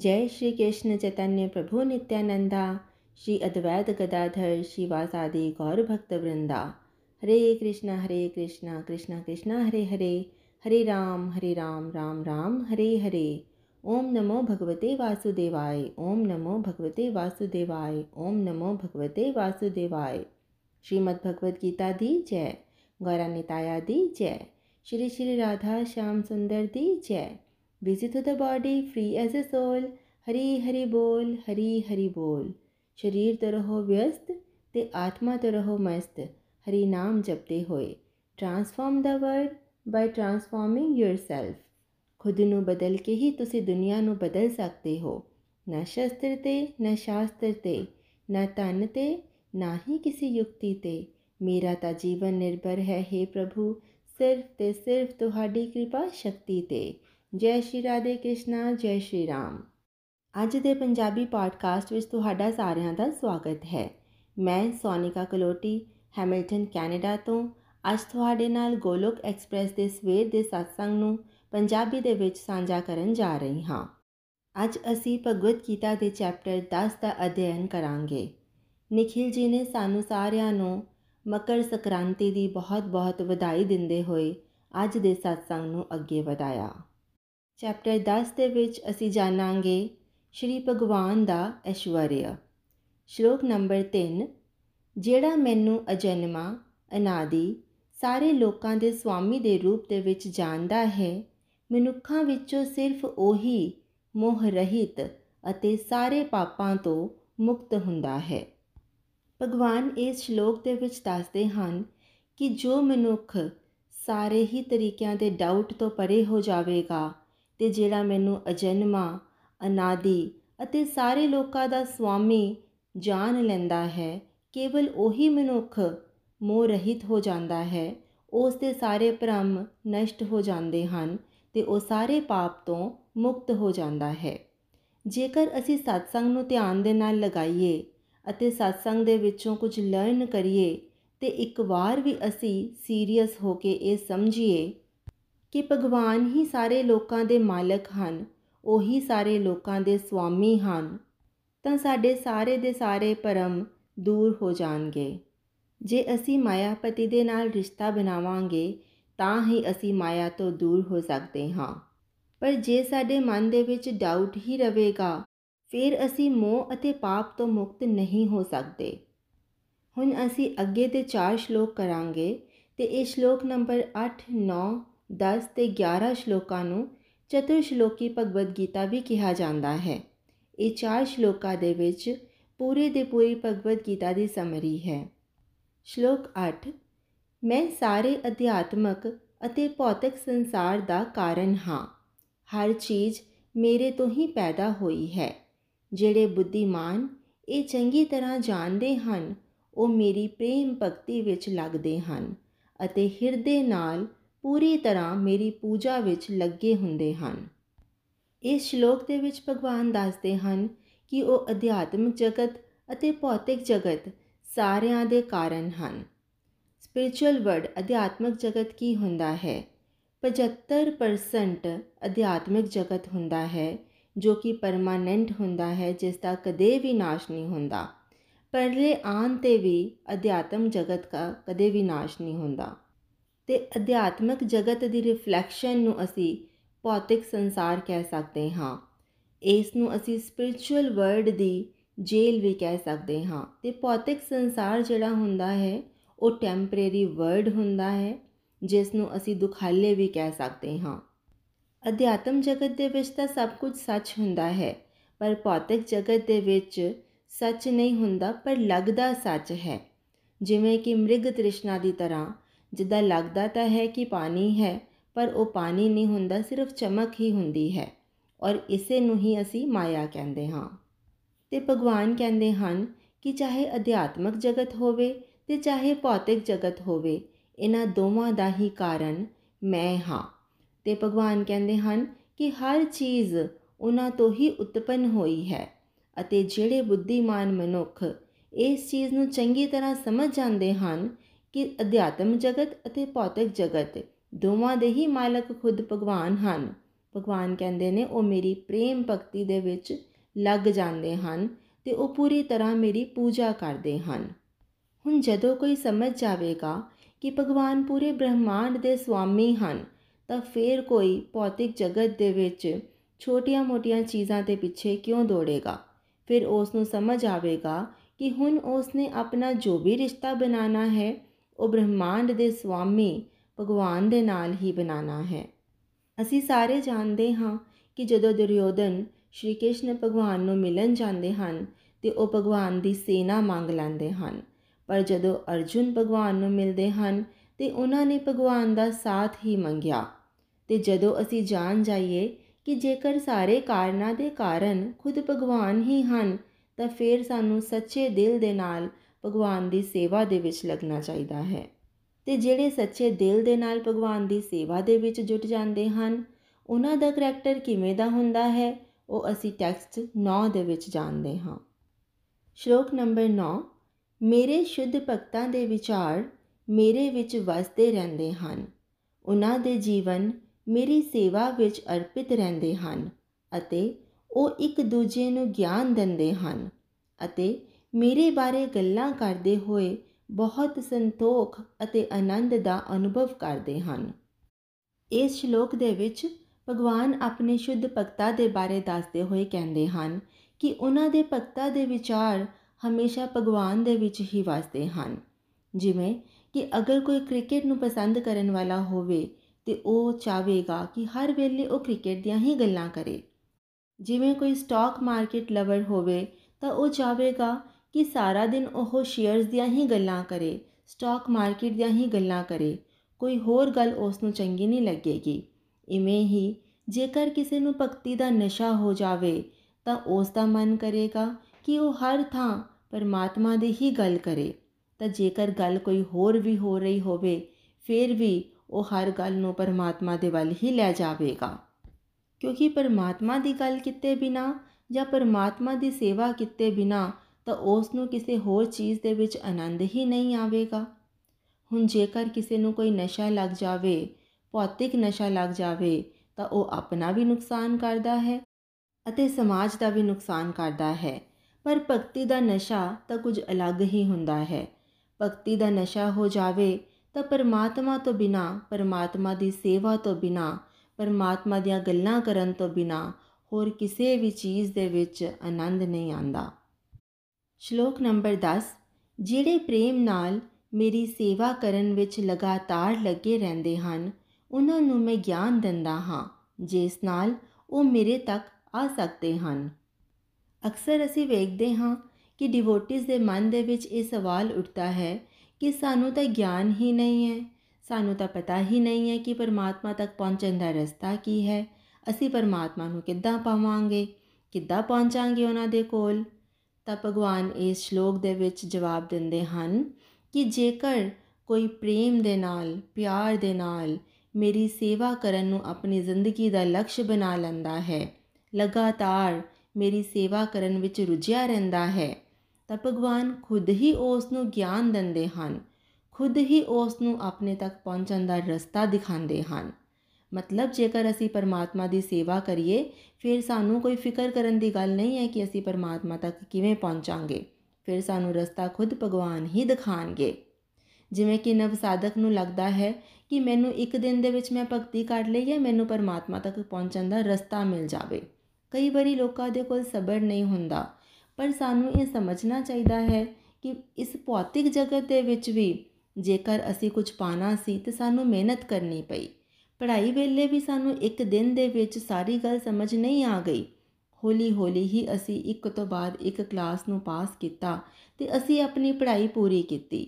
जय श्री कृष्ण चैतन्य प्रभु नित्यानंदा, श्री अद्वैत गदाधर शिवासादि गौर भक्त वृंदा। हरे कृष्णा हरे कृष्णा कृष्णा कृष्णा, हरे हरे हरे राम हरे राम राम राम, हरे हरे। ओम नमो भगवते वासुदेवाय, ओम नमो भगवते वासुदेवाय, ओम नमो भगवते वासुदेवाय। श्रीमद् भगवद गीता दी जय गौरा निताया दी जय, श्री श्री राधा श्याम सुंदर दी जय। Busy to the body free as a soul. Hari Hari ਬੋਲ ਹਰੀ ਹਰੀ ਬੋਲ ਸਰੀਰ ਤੋਂ ਰਹੋ ਵਿਅਸਤ ਤੇ ਆਤਮਾ ਤੋਂ ਰਹੋ ਮਸਤ ਹਰੀ ਨਾਮ ਜਪਦੇ ਹੋਏ transform the world by transforming yourself. ਖੁਦ ਨੂੰ ਬਦਲ ਕੇ ਹੀ ਤੁਸੀਂ ਦੁਨੀਆ ਨੂੰ ਬਦਲ ਸਕਦੇ ਹੋ ਨਾ ਸ਼ਸਤਰ ਤੇ ਨਾ ਸ਼ਾਸਤਰ ਤੇ ਨਾ ਤਨ ਤੇ ਨਾ ਹੀ ਕਿਸੇ ਯੁਕਤੀ ਤੇ ਮੇਰਾ ਤਾਂ ਜੀਵਨ ਨਿਰਭਰ ਹੈ हे ਪ੍ਰਭੂ ਸਿਰਫ ਤੇ ਸਿਰਫ ਤੁਹਾਡੀ ਕਿਰਪਾ ਸ਼ਕਤੀ ਤੇ ਜੈ ਸ਼੍ਰੀ ਰਾਧੇ ਕ੍ਰਿਸ਼ਨਾ, ਜੈ ਸ਼੍ਰੀ ਰਾਮ। ਅੱਜ ਦੇ ਪੰਜਾਬੀ ਪੋਡਕਾਸਟ ਵਿੱਚ ਤੁਹਾਡਾ ਸਾਰਿਆਂ ਦਾ ਸਵਾਗਤ ਹੈ। ਮੈਂ ਸੋਨਿਕਾ ਕਲੋਟੀ, ਹੈਮਿਲਟਨ, ਕੈਨੇਡਾ ਤੋਂ। ਅੱਜ ਤੁਹਾਡੇ ਨਾਲ ਗੋਲੋਕ ਐਕਸਪ੍ਰੈਸ ਦੇ ਸਵੇਰ ਦੇ satsang ਨੂੰ ਪੰਜਾਬੀ ਦੇ ਵਿੱਚ ਸਾਂਝਾ ਕਰਨ ਜਾ ਰਹੀ ਹਾਂ। ਅੱਜ ਅਸੀਂ ਭਗਵਦ ਗੀਤਾ ਦੇ ਚੈਪਟਰ 10 ਦਾ ਅਧਿਐਨ ਕਰਾਂਗੇ। ਨikhil ji ਨੇ ਸਾਨੂੰ ਸਾਰਿਆਂ ਨੂੰ ਮਕਰ ਸੰਕ੍ਰਾਂਤੀ ਦੀ ਬਹੁਤ-ਬਹੁਤ ਵਧਾਈ ਦਿੰਦੇ ਹੋਏ ਅੱਜ ਦੇ satsang ਨੂੰ ਅੱਗੇ ਵਧਾਇਆ। ਚੈਪਟਰ 10 ਦੇ ਵਿੱਚ ਅਸੀਂ ਜਾਣਾਂਗੇ ਸ਼੍ਰੀ ਭਗਵਾਨ ਦਾ ਐਸ਼ਵਰਿਆ। ਸ਼ਲੋਕ ਨੰਬਰ 3 ਜਿਹੜਾ ਮੈਨੂੰ ਅਜਨਮਾ, ਅਨਾਦੀ, ਸਾਰੇ ਲੋਕਾਂ ਦੇ ਸਵਾਮੀ ਦੇ ਰੂਪ ਦੇ ਵਿੱਚ ਜਾਣਦਾ ਹੈ, ਮਨੁੱਖਾਂ ਵਿੱਚੋਂ ਸਿਰਫ ਉਹੀ ਮੋਹ ਰਹਿਤ ਅਤੇ ਸਾਰੇ ਪਾਪਾਂ ਤੋਂ ਮੁਕਤ ਹੁੰਦਾ ਹੈ। ਭਗਵਾਨ ਇਸ ਸ਼ਲੋਕ ਦੇ ਵਿੱਚ ਦੱਸਦੇ ਹਨ ਕਿ ਜੋ ਮਨੁੱਖ ਸਾਰੇ ਹੀ ਤਰੀਕਿਆਂ ਦੇ ਡਾਊਟ ਤੋਂ ਪਰੇ ਹੋ ਜਾਵੇਗਾ ਤੇ ਜਿਹੜਾ ਮੈਨੂੰ ਅਜਨਮਾ, ਅਨਾਦੀ ਅਤੇ ਸਾਰੇ ਲੋਕਾਂ ਦਾ ਸੁਆਮੀ ਜਾਣ ਲੈਂਦਾ ਹੈ, ਕੇਵਲ ਉਹੀ ਮਨੁੱਖ ਮੋਹ ਰਹਿਤ ਹੋ ਜਾਂਦਾ ਹੈ, ਉਸ ਦੇ ਸਾਰੇ ਭ੍ਰਮ ਨਸ਼ਟ ਹੋ ਜਾਂਦੇ ਹਨ ਤੇ ਉਹ ਸਾਰੇ ਪਾਪ ਤੋਂ ਮੁਕਤ ਹੋ ਜਾਂਦਾ ਹੈ। ਜੇਕਰ ਅਸੀਂ satsang ਨੂੰ ਧਿਆਨ ਦੇ ਨਾਲ ਲਗਾਈਏ ਅਤੇ satsang ਦੇ ਵਿੱਚੋਂ ਕੁਝ ਲਰਨ ਕਰੀਏ ਤੇ ਇੱਕ ਵਾਰ ਵੀ ਅਸੀਂ ਸੀਰੀਅਸ ਹੋ ਕੇ ਇਹ ਸਮਝੀਏ ਕਿ ਭਗਵਾਨ ਹੀ ਸਾਰੇ ਲੋਕਾਂ ਦੇ ਮਾਲਕ ਹਨ, ਉਹੀ ਸਾਰੇ ਲੋਕਾਂ ਦੇ ਸੁਆਮੀ ਹਨ, ਤਾਂ ਸਾਡੇ ਸਾਰੇ ਦੇ ਸਾਰੇ ਪਰਮ ਦੂਰ ਹੋ ਜਾਣਗੇ। ਜੇ ਅਸੀਂ ਮਾਇਆਪਤੀ ਦੇ ਨਾਲ ਰਿਸ਼ਤਾ ਬਣਾਵਾਂਗੇ, ਤਾਂ ਹੀ ਅਸੀਂ ਮਾਇਆ ਤੋਂ ਦੂਰ ਹੋ ਸਕਦੇ ਹਾਂ। ਪਰ ਜੇ ਸਾਡੇ ਮਨ ਦੇ ਵਿੱਚ ਡਾਊਟ ਹੀ ਰਹੇਗਾ, ਫਿਰ ਅਸੀਂ ਮੋਹ ਅਤੇ ਪਾਪ ਤੋਂ ਮੁਕਤ ਨਹੀਂ ਹੋ ਸਕਦੇ। ਹੁਣ ਅਸੀਂ ਅੱਗੇ ਦੇ ਚਾਰ ਸ਼ਲੋਕ ਕਰਾਂਗੇ ਤੇ ਇਹ ਸ਼ਲੋਕ ਨੰਬਰ 8 9 10 ਤੇ 11 ਸ਼ਲੋਕਾਂ ਨੂੰ ਚਤੁਰ ਸ਼ਲੋਕੀ ਭਗਵਦ ਗੀਤਾ ਵੀ ਕਿਹਾ ਜਾਂਦਾ ਹੈ। ਇਹ ਚਾਰ ਸ਼ਲੋਕਾਂ ਦੇ ਵਿੱਚ ਪੂਰੇ ਦੇ ਪੂਰੀ ਭਗਵਦ ਗੀਤਾ ਦੀ ਸਮਰੀ ਹੈ। ਸ਼ਲੋਕ 8 ਮੈਂ ਸਾਰੇ ਅਧਿਆਤਮਕ ਅਤੇ ਭੌਤਿਕ ਸੰਸਾਰ ਦਾ ਕਾਰਨ ਹਾਂ। ਹਰ ਚੀਜ਼ ਮੇਰੇ ਤੋਂ ਹੀ ਪੈਦਾ ਹੋਈ ਹੈ। ਜਿਹੜੇ ਬੁੱਧੀਮਾਨ ਇਹ ਚੰਗੀ ਤਰ੍ਹਾਂ ਜਾਣਦੇ ਹਨ, ਉਹ ਮੇਰੀ ਪ੍ਰੇਮ ਭਗਤੀ ਵਿੱਚ ਲੱਗਦੇ ਹਨ ਅਤੇ ਹਿਰਦੇ ਨਾਲ ਪੂਰੀ ਤਰ੍ਹਾਂ ਮੇਰੀ ਪੂਜਾ ਵਿੱਚ ਲੱਗੇ ਹੁੰਦੇ ਹਨ। ਇਸ ਸ਼ਲੋਕ ਦੇ ਵਿੱਚ ਭਗਵਾਨ ਦੱਸਦੇ ਹਨ ਕਿ ਉਹ ਅਧਿਆਤਮਿਕ ਜਗਤ ਅਤੇ ਭੌਤਿਕ ਜਗਤ ਸਾਰਿਆਂ ਦੇ ਕਾਰਨ ਹਨ। ਸਪਿਰਚੁਅਲ ਵਰਡ ਅਧਿਆਤਮਿਕ ਜਗਤ ਕੀ ਹੁੰਦਾ ਹੈ? 75% ਅਧਿਆਤਮਿਕ ਜਗਤ ਹੁੰਦਾ ਹੈ, ਜੋ ਕਿ ਪਰਮਾਨੈਂਟ ਹੁੰਦਾ ਹੈ, ਜਿਸ ਦਾ ਕਦੇ ਵੀ ਨਾਸ਼ ਨਹੀਂ ਹੁੰਦਾ। ਪਰਲੇ ਆਨ ਤੇ ਵੀ ਅਧਿਆਤਮ ਜਗਤ ਦਾ ਕਦੇ ਵੀ ਨਾਸ਼ ਨਹੀਂ ਹੁੰਦਾ। ਤੇ ਅਧਿਆਤਮਿਕ ਜਗਤ ਦੀ ਰਿਫਲੈਕਸ਼ਨ ਨੂੰ ਅਸੀਂ ਭੌਤਿਕ ਸੰਸਾਰ ਕਹਿ ਸਕਦੇ ਹਾਂ। ਇਸ ਨੂੰ ਅਸੀਂ ਸਪਿਰਚੁਅਲ ਵਰਲਡ ਦੀ ਜੇਲ ਵੀ ਕਹਿ ਸਕਦੇ ਹਾਂ। ਤੇ ਭੌਤਿਕ ਸੰਸਾਰ ਜਿਹੜਾ ਹੁੰਦਾ ਹੈ, ਉਹ ਟੈਂਪਰੇਰੀ ਵਰਡ ਹੁੰਦਾ ਹੈ ਜਿਸ ਨੂੰ ਅਸੀਂ ਦੁਖਾਲੇ ਵੀ ਕਹਿ ਸਕਦੇ ਹਾਂ। ਅਧਿਆਤਮ ਜਗਤ ਦੇ ਵਿੱਚ ਤਾਂ ਸਭ ਕੁਝ ਸੱਚ ਹੁੰਦਾ ਹੈ, ਪਰ ਭੌਤਿਕ ਜਗਤ ਦੇ ਵਿੱਚ ਸੱਚ ਨਹੀਂ ਹੁੰਦਾ, ਪਰ ਲੱਗਦਾ ਸੱਚ ਹੈ। ਜਿਵੇਂ ਕਿ ਮ੍ਰਿਗ ਤ੍ਰਿਸ਼ਨਾ ਦੀ ਤਰ੍ਹਾਂ ਜਿੱਦਾਂ ਲੱਗਦਾ ਤਾਂ ਹੈ ਕਿ ਪਾਣੀ ਹੈ, ਪਰ ਉਹ ਪਾਣੀ ਨਹੀਂ ਹੁੰਦਾ, ਸਿਰਫ ਚਮਕ ਹੀ ਹੁੰਦੀ ਹੈ। ਔਰ ਇਸੇ ਨੂੰ ਹੀ ਅਸੀਂ ਮਾਇਆ ਕਹਿੰਦੇ ਹਾਂ। ਤੇ ਭਗਵਾਨ ਕਹਿੰਦੇ ਹਨ ਕਿ ਚਾਹੇ ਅਧਿਆਤਮਕ ਜਗਤ ਹੋਵੇ ਤੇ ਚਾਹੇ ਭੌਤਿਕ ਜਗਤ ਹੋਵੇ, ਇਹਨਾਂ ਦੋਵਾਂ ਦਾ ਹੀ ਕਾਰਨ ਮੈਂ ਹਾਂ। ਤੇ ਭਗਵਾਨ ਕਹਿੰਦੇ ਹਨ ਕਿ ਹਰ ਚੀਜ਼ ਉਹਨਾਂ ਤੋਂ ਹੀ ਉਤਪੰਨ ਹੋਈ ਹੈ ਅਤੇ ਜਿਹੜੇ ਬੁੱਧੀਮਾਨ ਮਨੁੱਖ ਇਸ ਚੀਜ਼ ਨੂੰ ਚੰਗੀ ਤਰ੍ਹਾਂ ਸਮਝ ਜਾਂਦੇ ਹਨ ਕਿ ਅਧਿਆਤਮ ਜਗਤ ਅਤੇ ਭੌਤਿਕ ਜਗਤ ਦੋਵਾਂ ਦੇ ਹੀ ਮਾਲਕ ਖੁਦ ਭਗਵਾਨ ਹਨ। ਭਗਵਾਨ ਕਹਿੰਦੇ ਨੇ, ਉਹ ਮੇਰੀ ਪ੍ਰੇਮ ਭਗਤੀ ਦੇ ਵਿੱਚ ਲੱਗ ਜਾਂਦੇ ਹਨ ਤੇ ਉਹ ਪੂਰੀ ਤਰ੍ਹਾਂ ਮੇਰੀ ਪੂਜਾ ਕਰਦੇ ਹਨ। ਹੁਣ ਜਦੋਂ ਕੋਈ ਸਮਝ ਜਾਵੇਗਾ ਕਿ ਭਗਵਾਨ ਪੂਰੇ ਬ੍ਰਹਿਮੰਡ ਦੇ ਸੁਆਮੀ ਹਨ, ਤਾਂ ਫਿਰ ਕੋਈ ਭੌਤਿਕ ਜਗਤ ਦੇ ਵਿੱਚ ਛੋਟੀਆਂ-ਮੋਟੀਆਂ ਚੀਜ਼ਾਂ ਦੇ ਪਿੱਛੇ ਕਿਉਂ ਦੌੜੇਗਾ? ਫਿਰ ਉਸ ਨੂੰ ਸਮਝ ਆਵੇਗਾ ਕਿ ਹੁਣ ਉਸ ਨੇ ਆਪਣਾ ਜੋ ਵੀ ਰਿਸ਼ਤਾ ਬਣਾਉਣਾ ਹੈ ਉਹ ਬ੍ਰਹਿਮੰਡ ਦੇ ਸੁਆਮੀ ਭਗਵਾਨ ਦੇ ਨਾਲ ਹੀ ਬਣਾਉਣਾ ਹੈ। ਅਸੀਂ ਸਾਰੇ ਜਾਣਦੇ ਹਾਂ ਕਿ ਜਦੋਂ ਦੁਰਯੋਧਨ ਸ਼੍ਰੀ ਕ੍ਰਿਸ਼ਨ ਭਗਵਾਨ ਨੂੰ ਮਿਲਣ ਜਾਂਦੇ ਹਨ, ਤੇ ਉਹ ਭਗਵਾਨ ਦੀ ਸੇਨਾ ਮੰਗ ਲੈਂਦੇ ਹਨ। ਪਰ ਜਦੋਂ ਅਰਜੁਨ ਭਗਵਾਨ ਨੂੰ ਮਿਲਦੇ ਹਨ, ਤੇ ਉਹਨਾਂ ਨੇ ਭਗਵਾਨ ਦਾ ਸਾਥ ਹੀ ਮੰਗਿਆ। ਤੇ ਜਦੋਂ ਅਸੀਂ ਜਾਣ ਜਾਈਏ ਕਿ ਜੇਕਰ ਸਾਰੇ ਕਾਰਨਾਂ ਦੇ ਕਾਰਨ ਖੁਦ ਭਗਵਾਨ ਹੀ ਹਨ, ਤਾਂ ਫਿਰ ਸਾਨੂੰ ਸੱਚੇ ਦਿਲ ਦੇ ਨਾਲ ਭਗਵਾਨ ਦੀ ਸੇਵਾ ਦੇ ਵਿੱਚ ਲੱਗਣਾ ਚਾਹੀਦਾ ਹੈ। ਤੇ ਜਿਹੜੇ ਸੱਚੇ ਦਿਲ ਦੇ ਨਾਲ ਭਗਵਾਨ ਦੀ ਸੇਵਾ ਦੇ ਵਿੱਚ ਜੁਟ ਜਾਂਦੇ ਹਨ, ਉਹਨਾਂ ਦਾ ਕਰੈਕਟਰ ਕਿਵੇਂ ਦਾ ਹੁੰਦਾ ਹੈ, ਉਹ ਅਸੀਂ ਟੈਕਸਟ 9 ਦੇ ਵਿੱਚ ਜਾਣਦੇ ਹਾਂ। ਸ਼ਲੋਕ ਨੰਬਰ 9 ਮੇਰੇ ਸ਼ੁੱਧ ਭਗਤਾਂ ਦੇ ਵਿਚਾਰ ਮੇਰੇ ਵਿੱਚ ਵਸਦੇ ਰਹਿੰਦੇ ਹਨ। ਉਹਨਾਂ ਦੇ ਜੀਵਨ ਮੇਰੀ ਸੇਵਾ ਵਿੱਚ ਅਰਪਿਤ ਰਹਿੰਦੇ ਹਨ ਅਤੇ ਉਹ ਇੱਕ ਦੂਜੇ ਨੂੰ ਗਿਆਨ ਦਿੰਦੇ ਹਨ ਅਤੇ ਮੇਰੇ ਬਾਰੇ ਗੱਲਾਂ ਕਰਦੇ ਹੋਏ ਬਹੁਤ ਸੰਤੋਖ ਅਤੇ ਆਨੰਦ ਦਾ ਅਨੁਭਵ ਕਰਦੇ ਹਨ। ਇਸ ਸ਼ਲੋਕ ਦੇ ਵਿੱਚ ਭਗਵਾਨ ਆਪਣੇ ਸ਼ੁੱਧ ਭਗਤਾਂ ਦੇ ਬਾਰੇ ਦੱਸਦੇ ਹੋਏ ਕਹਿੰਦੇ ਹਨ ਕਿ ਉਹਨਾਂ ਦੇ ਭਗਤਾਂ ਦੇ ਵਿਚਾਰ ਹਮੇਸ਼ਾ ਭਗਵਾਨ ਦੇ ਵਿੱਚ ਹੀ ਵਸਦੇ ਹਨ। ਜਿਵੇਂ ਕਿ ਅਗਰ ਕੋਈ ਕ੍ਰਿਕਟ ਨੂੰ ਪਸੰਦ ਕਰਨ ਵਾਲਾ ਹੋਵੇ ਤੇ ਉਹ ਚਾਹੇਗਾ ਕਿ ਹਰ ਵੇਲੇ ਉਹ ਕ੍ਰਿਕਟ ਦੀਆਂ ਹੀ ਗੱਲਾਂ ਕਰੇ। ਜਿਵੇਂ ਕੋਈ ਸਟਾਕ ਮਾਰਕੀਟ ਲਵਰ ਹੋਵੇ ਤਾਂ ਉਹ ਚਾਹੇਗਾ ਕਿ ਸਾਰਾ ਦਿਨ ਉਹ ਸ਼ੇਅਰਸ ਦੀਆਂ ਹੀ ਗੱਲਾਂ ਕਰੇ ਸਟਾਕ ਮਾਰਕੀਟ ਦੀਆਂ ਹੀ ਗੱਲਾਂ ਕਰੇ। ਕੋਈ ਹੋਰ ਗੱਲ ਉਸ ਨੂੰ ਚੰਗੀ ਨਹੀਂ ਲੱਗੇਗੀ। ਇਵੇਂ ਹੀ ਜੇਕਰ ਕਿਸੇ ਨੂੰ ਭਗਤੀ ਦਾ ਨਸ਼ਾ ਹੋ ਜਾਵੇ, ਤਾਂ ਉਸ ਦਾ ਮਨ ਕਰੇਗਾ ਕਿ ਉਹ ਹਰ ਥਾਂ ਪਰਮਾਤਮਾ ਦੀ ਹੀ ਗੱਲ ਕਰੇ। ਤਾਂ ਜੇਕਰ ਗੱਲ ਕੋਈ ਹੋਰ ਵੀ ਹੋ ਰਹੀ ਹੋਵੇ, ਫਿਰ ਵੀ ਉਹ ਹਰ ਗੱਲ ਨੂੰ ਪਰਮਾਤਮਾ ਦੇ ਵੱਲ ਹੀ ਲੈ ਜਾਵੇਗਾ। ਕਿਉਂਕਿ ਪਰਮਾਤਮਾ ਦੀ ਗੱਲ ਕਿਤੇ ਬਿਨਾ ਜਾਂ ਪਰਮਾਤਮਾ ਦੀ ਸੇਵਾ ਕਿਤੇ ਬਿਨਾ ਤਾਂ ਉਸ ਨੂੰ ਕਿਸੇ ਹੋਰ ਚੀਜ਼ ਦੇ ਵਿੱਚ ਆਨੰਦ ਹੀ ਨਹੀਂ ਆਵੇਗਾ। ਹੁਣ ਜੇਕਰ ਕਿਸੇ ਨੂੰ ਕੋਈ ਨਸ਼ਾ ਲੱਗ ਜਾਵੇ, ਭੌਤਿਕ ਨਸ਼ਾ ਲੱਗ ਜਾਵੇ, ਤਾਂ ਉਹ ਆਪਣਾ ਵੀ ਨੁਕਸਾਨ ਕਰਦਾ ਹੈ ਅਤੇ ਸਮਾਜ ਦਾ ਵੀ ਨੁਕਸਾਨ ਕਰਦਾ ਹੈ। ਪਰ ਭਗਤੀ ਦਾ ਨਸ਼ਾ ਤਾਂ ਕੁਝ ਅਲੱਗ ਹੀ ਹੁੰਦਾ ਹੈ। ਭਗਤੀ ਦਾ ਨਸ਼ਾ ਹੋ ਜਾਵੇ ਤਾਂ ਪਰਮਾਤਮਾ ਤੋਂ ਬਿਨਾ, ਪਰਮਾਤਮਾ ਦੀ ਸੇਵਾ ਤੋਂ ਬਿਨਾ, ਪਰਮਾਤਮਾ ਦੀਆਂ ਗੱਲਾਂ ਕਰਨ ਤੋਂ ਬਿਨਾ ਹੋਰ ਕਿਸੇ ਵੀ ਚੀਜ਼ ਦੇ ਵਿੱਚ ਆਨੰਦ ਨਹੀਂ ਆਂਦਾ ਸ਼ਲੋਕ ਨੰਬਰ 10 ਜਿਹੜੇ ਪ੍ਰੇਮ ਨਾਲ ਮੇਰੀ ਸੇਵਾ ਕਰਨ ਵਿੱਚ ਲਗਾਤਾਰ ਲੱਗੇ ਰਹਿੰਦੇ ਹਨ, ਉਹਨਾਂ ਨੂੰ ਮੈਂ ਗਿਆਨ ਦਿੰਦਾ ਹਾਂ, ਜਿਸ ਨਾਲ ਉਹ ਮੇਰੇ ਤੱਕ ਆ ਸਕਦੇ ਹਨ। ਅਕਸਰ ਅਸੀਂ ਵੇਖਦੇ ਹਾਂ ਕਿ ਡਿਵੋਟਿਸ ਦੇ ਮਨ ਦੇ ਵਿੱਚ ਇਹ ਸਵਾਲ ਉੱਠਦਾ ਹੈ ਕਿ ਸਾਨੂੰ ਤਾਂ ਗਿਆਨ ਹੀ ਨਹੀਂ ਹੈ, ਸਾਨੂੰ ਤਾਂ ਪਤਾ ਹੀ ਨਹੀਂ ਹੈ ਕਿ ਪਰਮਾਤਮਾ ਤੱਕ ਪਹੁੰਚਣ ਦਾ ਰਸਤਾ ਕੀ ਹੈ, ਅਸੀਂ ਪਰਮਾਤਮਾ ਨੂੰ ਕਿੱਦਾਂ ਪਾਵਾਂਗੇ, ਕਿੱਦਾਂ ਪਹੁੰਚਾਂਗੇ ਉਹਨਾਂ ਦੇ ਕੋਲ। ਤਾਂ ਭਗਵਾਨ ਇਸ ਸ਼ਲੋਕ ਦੇ ਵਿੱਚ ਜਵਾਬ ਦਿੰਦੇ ਹਨ ਕਿ ਜੇਕਰ ਕੋਈ ਪ੍ਰੇਮ ਦੇ ਨਾਲ, ਪਿਆਰ ਦੇ ਨਾਲ ਮੇਰੀ ਸੇਵਾ ਕਰਨ ਨੂੰ ਆਪਣੀ ਜ਼ਿੰਦਗੀ ਦਾ ਲਕਸ਼ ਬਣਾ ਲੈਂਦਾ ਹੈ, ਲਗਾਤਾਰ ਮੇਰੀ ਸੇਵਾ ਕਰਨ ਵਿੱਚ ਰੁਝਿਆ ਰਹਿੰਦਾ ਹੈ, ਤਾਂ ਭਗਵਾਨ ਖੁਦ ਹੀ ਉਸ ਨੂੰ ਗਿਆਨ ਦਿੰਦੇ ਹਨ, ਖੁਦ ਹੀ ਉਸ ਨੂੰ ਆਪਣੇ ਤੱਕ ਪਹੁੰਚਣ ਦਾ ਰਸਤਾ ਦਿਖਾਉਂਦੇ ਹਨ। ਮਤਲਬ ਜੇਕਰ ਅਸੀਂ ਪਰਮਾਤਮਾ ਦੀ ਸੇਵਾ ਕਰੀਏ, ਫਿਰ ਸਾਨੂੰ ਕੋਈ ਫਿਕਰ ਕਰਨ ਦੀ ਗੱਲ ਨਹੀਂ ਹੈ ਕਿ ਅਸੀਂ ਪਰਮਾਤਮਾ ਤੱਕ ਕਿਵੇਂ ਪਹੁੰਚਾਂਗੇ। ਫਿਰ ਸਾਨੂੰ ਰਸਤਾ ਖੁਦ ਭਗਵਾਨ ਹੀ ਦਿਖਾਣਗੇ। ਜਿਵੇਂ ਕਿ ਨਵ ਸਾਧਕ ਨੂੰ ਲੱਗਦਾ ਹੈ ਕਿ ਮੈਨੂੰ ਇੱਕ ਦਿਨ ਦੇ ਵਿੱਚ ਮੈਂ ਭਗਤੀ ਕਰ ਲਈ ਹੈ, ਮੈਨੂੰ ਪਰਮਾਤਮਾ ਤੱਕ ਪਹੁੰਚਣ ਦਾ ਰਸਤਾ ਮਿਲ ਜਾਵੇ। ਕਈ ਵਾਰੀ ਲੋਕਾਂ ਦੇ ਕੋਲ ਸਬਰ ਨਹੀਂ ਹੁੰਦਾ, ਪਰ ਸਾਨੂੰ ਇਹ ਸਮਝਣਾ ਚਾਹੀਦਾ ਹੈ ਕਿ ਇਸ ਭੌਤਿਕ ਜਗਤ ਦੇ ਵਿੱਚ ਵੀ ਜੇਕਰ ਅਸੀਂ ਕੁਝ ਪਾਣਾ ਸੀ ਤੇ ਸਾਨੂੰ ਮਿਹਨਤ ਕਰਨੀ ਪਈ। ਪੜ੍ਹਾਈ ਵੇਲੇ ਵੀ ਸਾਨੂੰ ਇੱਕ ਦਿਨ ਦੇ ਵਿੱਚ ਸਾਰੀ ਗੱਲ ਸਮਝ ਨਹੀਂ ਆ ਗਈ। ਹੌਲੀ ਹੌਲੀ ਹੀ ਅਸੀਂ ਇੱਕ ਤੋਂ ਬਾਅਦ ਇੱਕ ਕਲਾਸ ਨੂੰ ਪਾਸ ਕੀਤਾ ਤੇ ਅਸੀਂ ਆਪਣੀ ਪੜ੍ਹਾਈ ਪੂਰੀ ਕੀਤੀ।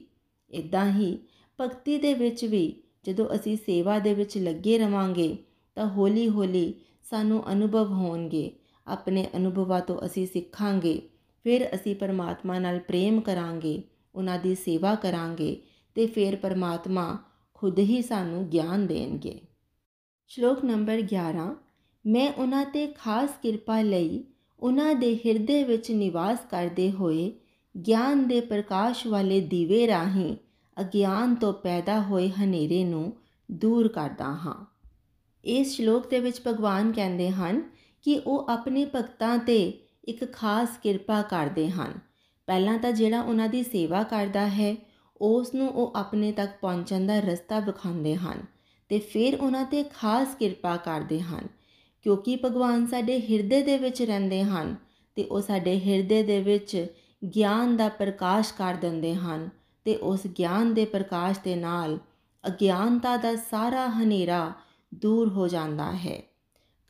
ਇਦਾਂ ਹੀ ਭਗਤੀ ਦੇ ਵਿੱਚ ਵੀ ਜਦੋਂ ਅਸੀਂ ਸੇਵਾ ਦੇ ਵਿੱਚ ਲੱਗੇ ਰਵਾਂਗੇ ਤਾਂ ਹੌਲੀ ਹੌਲੀ ਸਾਨੂੰ ਅਨੁਭਵ ਹੋਣਗੇ। ਆਪਣੇ ਅਨੁਭਵਾਂ ਤੋਂ ਅਸੀਂ ਸਿੱਖਾਂਗੇ, ਫਿਰ ਅਸੀਂ ਪਰਮਾਤਮਾ ਨਾਲ ਪ੍ਰੇਮ ਕਰਾਂਗੇ, ਉਹਨਾਂ ਦੀ ਸੇਵਾ ਕਰਾਂਗੇ ਤੇ ਫਿਰ ਪਰਮਾਤਮਾ ਖੁਦ ਹੀ ਸਾਨੂੰ ਗਿਆਨ ਦੇਣਗੇ। ਸ਼ਲੋਕ ਨੰਬਰ 11 ਮੈਂ ਉਹਨਾਂ ਤੇ ਖਾਸ ਕਿਰਪਾ ਲਈ ਉਹਨਾਂ ਦੇ ਹਿਰਦੇ ਵਿੱਚ ਨਿਵਾਸ ਕਰਦੇ ਹੋਏ ਗਿਆਨ ਦੇ ਪ੍ਰਕਾਸ਼ ਵਾਲੇ ਦੀਵੇ ਰਾਹੀਂ ਅਗਿਆਨ ਤੋਂ ਪੈਦਾ ਹੋਏ ਹਨੇਰੇ ਨੂੰ ਦੂਰ ਕਰਦਾ ਹਾਂ। ਇਸ ਸ਼ਲੋਕ ਦੇ ਵਿੱਚ ਭਗਵਾਨ ਕਹਿੰਦੇ ਹਨ ਕਿ ਉਹ ਆਪਣੇ ਭਗਤਾਂ ਤੇ ਇੱਕ ਖਾਸ ਕਿਰਪਾ ਕਰਦੇ ਹਨ। ਪਹਿਲਾਂ ਤਾਂ ਜਿਹੜਾ ਉਹਨਾਂ ਦੀ ਸੇਵਾ ਕਰਦਾ ਹੈ, ਉਸ ਨੂੰ ਉਹ ਆਪਣੇ ਤੱਕ ਪਹੁੰਚਣ ਦਾ ਰਸਤਾ ਵਿਖਾਉਂਦੇ ਹਨ। ਤੇ ਫਿਰ ਉਹਨਾਂ ਤੇ ਖਾਸ ਕਿਰਪਾ ਕਰਦੇ ਹਨ, ਕਿਉਂਕਿ ਭਗਵਾਨ ਸਾਡੇ ਹਿਰਦੇ ਦੇ ਵਿੱਚ ਰਹਿੰਦੇ ਹਨ ਤੇ ਉਹ ਸਾਡੇ ਹਿਰਦੇ ਦੇ ਵਿੱਚ ਗਿਆਨ ਦਾ ਪ੍ਰਕਾਸ਼ ਕਰ ਦਿੰਦੇ ਹਨ ਤੇ ਉਸ ਗਿਆਨ ਦੇ ਪ੍ਰਕਾਸ਼ ਦੇ ਨਾਲ ਅਗਿਆਨਤਾ ਦਾ ਸਾਰਾ ਹਨੇਰਾ ਦੂਰ ਹੋ ਜਾਂਦਾ ਹੈ।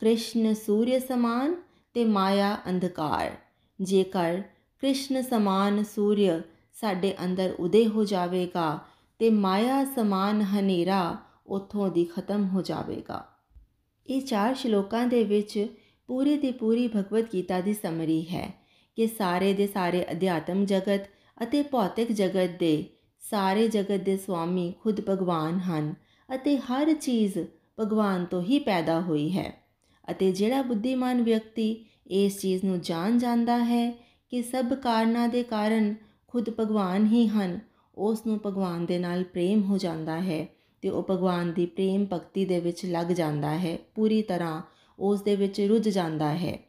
ਕ੍ਰਿਸ਼ਨ ਸੂਰਯ ਸਮਾਨ ਤੇ ਮਾਇਆ ਅੰਧਕਾਰ। ਜੇਕਰ ਕ੍ਰਿਸ਼ਨ ਸਮਾਨ ਸੂਰਯ ਸਾਡੇ ਅੰਦਰ ਉਦੇ ਹੋ ਜਾਵੇਗਾ ਤੇ ਮਾਇਆ ਸਮਾਨ ਹਨੇਰਾ ਉਥੋਂ ਦੀ ਖਤਮ ਹੋ ਜਾਵੇਗਾ। ਇਹ ਚਾਰ ਸ਼ਲੋਕਾਂ ਦੇ ਵਿੱਚ ਪੂਰੀ ਦੀ ਪੂਰੀ ਭਗਵਦ ਗੀਤਾ ਦੀ ਸਮਰੀ ਹੈ ਕਿ ਸਾਰੇ ਦੇ ਸਾਰੇ ਅਧਿਆਤਮ ਜਗਤ ਅਤੇ ਭੌਤਿਕ ਜਗਤ ਦੇ ਸਾਰੇ ਜਗਤ ਦੇ ਸੁਆਮੀ ਖੁਦ ਭਗਵਾਨ ਹਨ ਅਤੇ ਹਰ ਚੀਜ਼ ਭਗਵਾਨ ਤੋਂ ਹੀ ਪੈਦਾ ਹੋਈ ਹੈ ਅਤੇ ਜਿਹੜਾ ਬੁੱਧੀਮਾਨ ਵਿਅਕਤੀ ਇਸ ਚੀਜ਼ ਨੂੰ ਜਾਣ ਜਾਂਦਾ ਹੈ ਕਿ ਸਭ ਕਾਰਨਾਂ ਦੇ ਕਾਰਨ ਖੁਦ ਭਗਵਾਨ ਹੀ ਹਨ, ਉਸ ਨੂੰ ਭਗਵਾਨ ਦੇ ਨਾਲ ਪ੍ਰੇਮ ਹੋ ਜਾਂਦਾ ਹੈ ਤੇ ਉਹ ਭਗਵਾਨ ਦੀ ਪ੍ਰੇਮ ਭਗਤੀ ਦੇ ਵਿੱਚ ਲੱਗ ਜਾਂਦਾ ਹੈ, ਪੂਰੀ ਤਰ੍ਹਾਂ ਉਸ ਦੇ ਵਿੱਚ ਰੁੱਝ ਜਾਂਦਾ ਹੈ।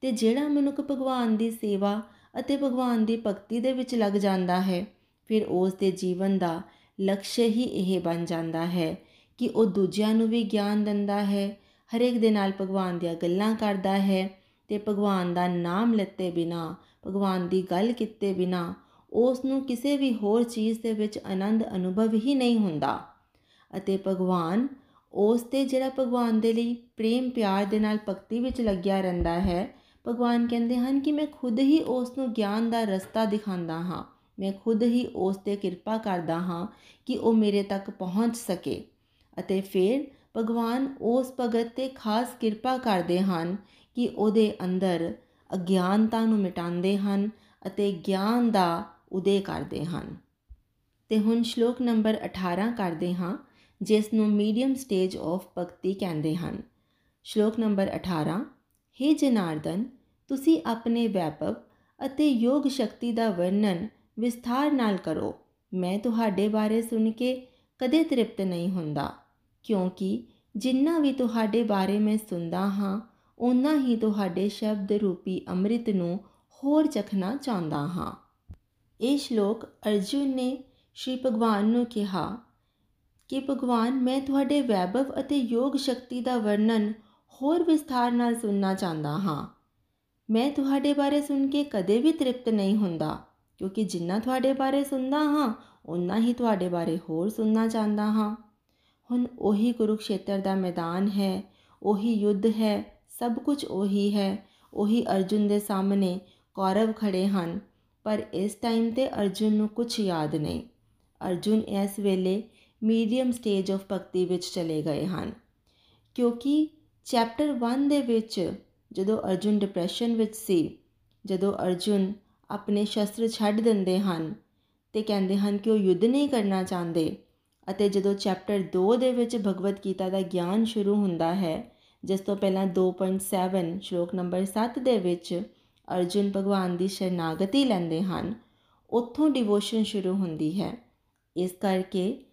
ਤੇ ਜਿਹੜਾ ਮਨੁੱਖ ਭਗਵਾਨ ਦੀ ਸੇਵਾ ਅਤੇ ਭਗਵਾਨ ਦੀ ਭਗਤੀ ਦੇ ਵਿੱਚ ਲੱਗ ਜਾਂਦਾ ਹੈ, ਫਿਰ ਉਸ ਦੇ ਜੀਵਨ ਦਾ ਲਕਸ਼ ਹੀ ਇਹ ਬਣ ਜਾਂਦਾ ਹੈ ਕਿ ਉਹ ਦੂਜਿਆਂ ਨੂੰ ਵੀ ਗਿਆਨ ਦਿੰਦਾ ਹੈ, ਹਰੇਕ ਦੇ ਨਾਲ ਭਗਵਾਨ ਦੀਆਂ ਗੱਲਾਂ ਕਰਦਾ ਹੈ ਤੇ ਭਗਵਾਨ ਦਾ ਨਾਮ ਲੱਤੇ ਬਿਨਾ, ਭਗਵਾਨ ਦੀ ਗੱਲ ਕੀਤੇ ਬਿਨਾ ਉਸ ਨੂੰ ਕਿਸੇ ਵੀ ਹੋਰ ਚੀਜ਼ ਦੇ ਵਿੱਚ ਆਨੰਦ ਅਨੁਭਵ ਹੀ ਨਹੀਂ ਹੁੰਦਾ। ਅਤੇ ਭਗਵਾਨ ਉਸ ਤੇ ਜਿਹੜਾ ਭਗਵਾਨ ਦੇ ਲਈ ਪ੍ਰੇਮ ਪਿਆਰ ਦੇ ਨਾਲ ਭਗਤੀ ਵਿੱਚ ਲੱਗਿਆ ਰਹਿੰਦਾ ਹੈ, ਭਗਵਾਨ ਕਹਿੰਦੇ ਹਨ ਕਿ ਮੈਂ ਖੁਦ ਹੀ ਉਸ ਨੂੰ ਗਿਆਨ ਦਾ ਰਸਤਾ ਦਿਖਾਉਂਦਾ ਹਾਂ। ਮੈਂ ਖੁਦ ਹੀ ਉਸ ਤੇ ਕਿਰਪਾ ਕਰਦਾ ਹਾਂ ਕਿ ਉਹ ਮੇਰੇ ਤੱਕ ਪਹੁੰਚ ਸਕੇ। ਅਤੇ ਫਿਰ ਭਗਵਾਨ ਉਸ ਭਗਤ ਤੇ ਖਾਸ ਕਿਰਪਾ ਕਰਦੇ ਹਨ ਕਿ ਉਹਦੇ ਅੰਦਰ ਅਗਿਆਨਤਾ ਨੂੰ ਮਿਟਾਉਂਦੇ ਹਨ ਅਤੇ ਗਿਆਨ ਦਾ ਉਦੇ ਕਰਦੇ ਹਨ। ਤੇ ਹੁਣ ਸ਼ਲੋਕ ਨੰਬਰ 18 ਕਰਦੇ ਹਾਂ। ਜਿਸ ਨੂੰ ਮੀਡੀਅਮ ਸਟੇਜ ਆਫ ਭਗਤੀ ਕਹਿੰਦੇ ਹਨ। ਸ਼ਲੋਕ ਨੰਬਰ 18 हे ਜਨਾਰਦਨ, ਤੁਸੀਂ ਆਪਣੇ ਵੈਭਵ ਅਤੇ ਯੋਗ ਸ਼ਕਤੀ ਦਾ ਵਰਣਨ ਵਿਸਥਾਰ ਨਾਲ ਕਰੋ। ਮੈਂ ਤੁਹਾਡੇ ਬਾਰੇ ਸੁਣ ਕੇ ਕਦੇ ਤ੍ਰਿਪਤ ਨਹੀਂ ਹੁੰਦਾ, ਕਿਉਂਕਿ ਜਿੰਨਾ ਵੀ ਤੁਹਾਡੇ ਬਾਰੇ ਮੈਂ ਸੁਣਦਾ ਹਾਂ ਉਨਾ ਹੀ ਤੁਹਾਡੇ ਸ਼ਬਦ ਰੂਪੀ ਅੰਮ੍ਰਿਤ ਨੂੰ ਹੋਰ ਚਖਣਾ ਚਾਹੁੰਦਾ ਹਾਂ। ਇਹ ਸ਼ਲੋਕ ਅਰਜੁਨ ਨੇ ਸ਼੍ਰੀ ਭਗਵਾਨ ਨੂੰ ਕਿਹਾ ਕਿ ਭਗਵਾਨ, ਮੈਂ ਤੁਹਾਡੇ ਵੈਭਵ ਅਤੇ ਯੋਗ ਸ਼ਕਤੀ ਦਾ ਵਰਣਨ ਹੋਰ ਵਿਸਥਾਰ ਨਾਲ ਸੁਣਨਾ ਚਾਹੁੰਦਾ ਹਾਂ। ਮੈਂ ਤੁਹਾਡੇ ਬਾਰੇ ਸੁਣ ਕੇ ਕਦੇ ਵੀ ਤ੍ਰਿਪਤ ਨਹੀਂ ਹੁੰਦਾ, ਕਿਉਂਕਿ ਜਿੰਨਾ ਤੁਹਾਡੇ ਬਾਰੇ ਸੁਣਦਾ ਹਾਂ ਉਨਾ ਹੀ ਤੁਹਾਡੇ ਬਾਰੇ ਹੋਰ ਸੁਣਨਾ ਚਾਹੁੰਦਾ ਹਾਂ। ਹੁਣ ਉਹੀ ਕੁਰੂਕਸ਼ੇਤਰ ਦਾ ਮੈਦਾਨ ਹੈ, ਉਹੀ ਯੁੱਧ ਹੈ, ਸਭ ਕੁਝ ਉਹੀ ਹੈ, ਉਹੀ ਅਰਜੁਨ ਦੇ ਸਾਹਮਣੇ ਕੌਰਵ ਖੜੇ ਹਨ, ਪਰ ਇਸ ਟਾਈਮ ਤੇ ਅਰਜੁਨ ਨੂੰ ਕੁਝ ਯਾਦ ਨਹੀਂ। ਅਰਜੁਨ ਇਸ ਵੇਲੇ ਮੀਡੀਅਮ ਸਟੇਜ ਆਫ ਭਗਤੀ ਵਿੱਚ ਚਲੇ ਗਏ ਹਨ। ਕਿਉਂਕਿ ਚੈਪਟਰ 1 ਦੇ ਵਿੱਚ ਜਦੋਂ ਅਰਜੁਨ ਡਿਪਰੈਸ਼ਨ ਵਿੱਚ ਸੀ, ਜਦੋਂ ਅਰਜੁਨ ਆਪਣੇ ਸ਼ਸਤਰ ਛੱਡ ਦਿੰਦੇ ਹਨ ਤੇ ਕਹਿੰਦੇ ਹਨ ਕਿ ਉਹ ਯੁੱਧ ਨਹੀਂ ਕਰਨਾ ਚਾਹੁੰਦੇ ਅਤੇ ਜਦੋਂ ਚੈਪਟਰ 2 ਦੇ ਵਿੱਚ ਭਗਵਦ ਗੀਤਾ ਦਾ ਗਿਆਨ ਸ਼ੁਰੂ ਹੁੰਦਾ ਹੈ, ਜਿਸ ਤੋਂ ਪਹਿਲਾਂ 2.7 ਸ਼ਲੋਕ ਨੰਬਰ 7 ਦੇ ਵਿੱਚ ਅਰਜੁਨ ਭਗਵਾਨ ਦੀ ਸ਼ਰਨਾਗਤੀ ਲੈਂਦੇ ਹਨ, ਉੱਥੋਂ ਡਿਵੋਸ਼ਨ ਸ਼ੁਰੂ ਹੁੰਦੀ ਹੈ। ਇਸ ਕਰਕੇ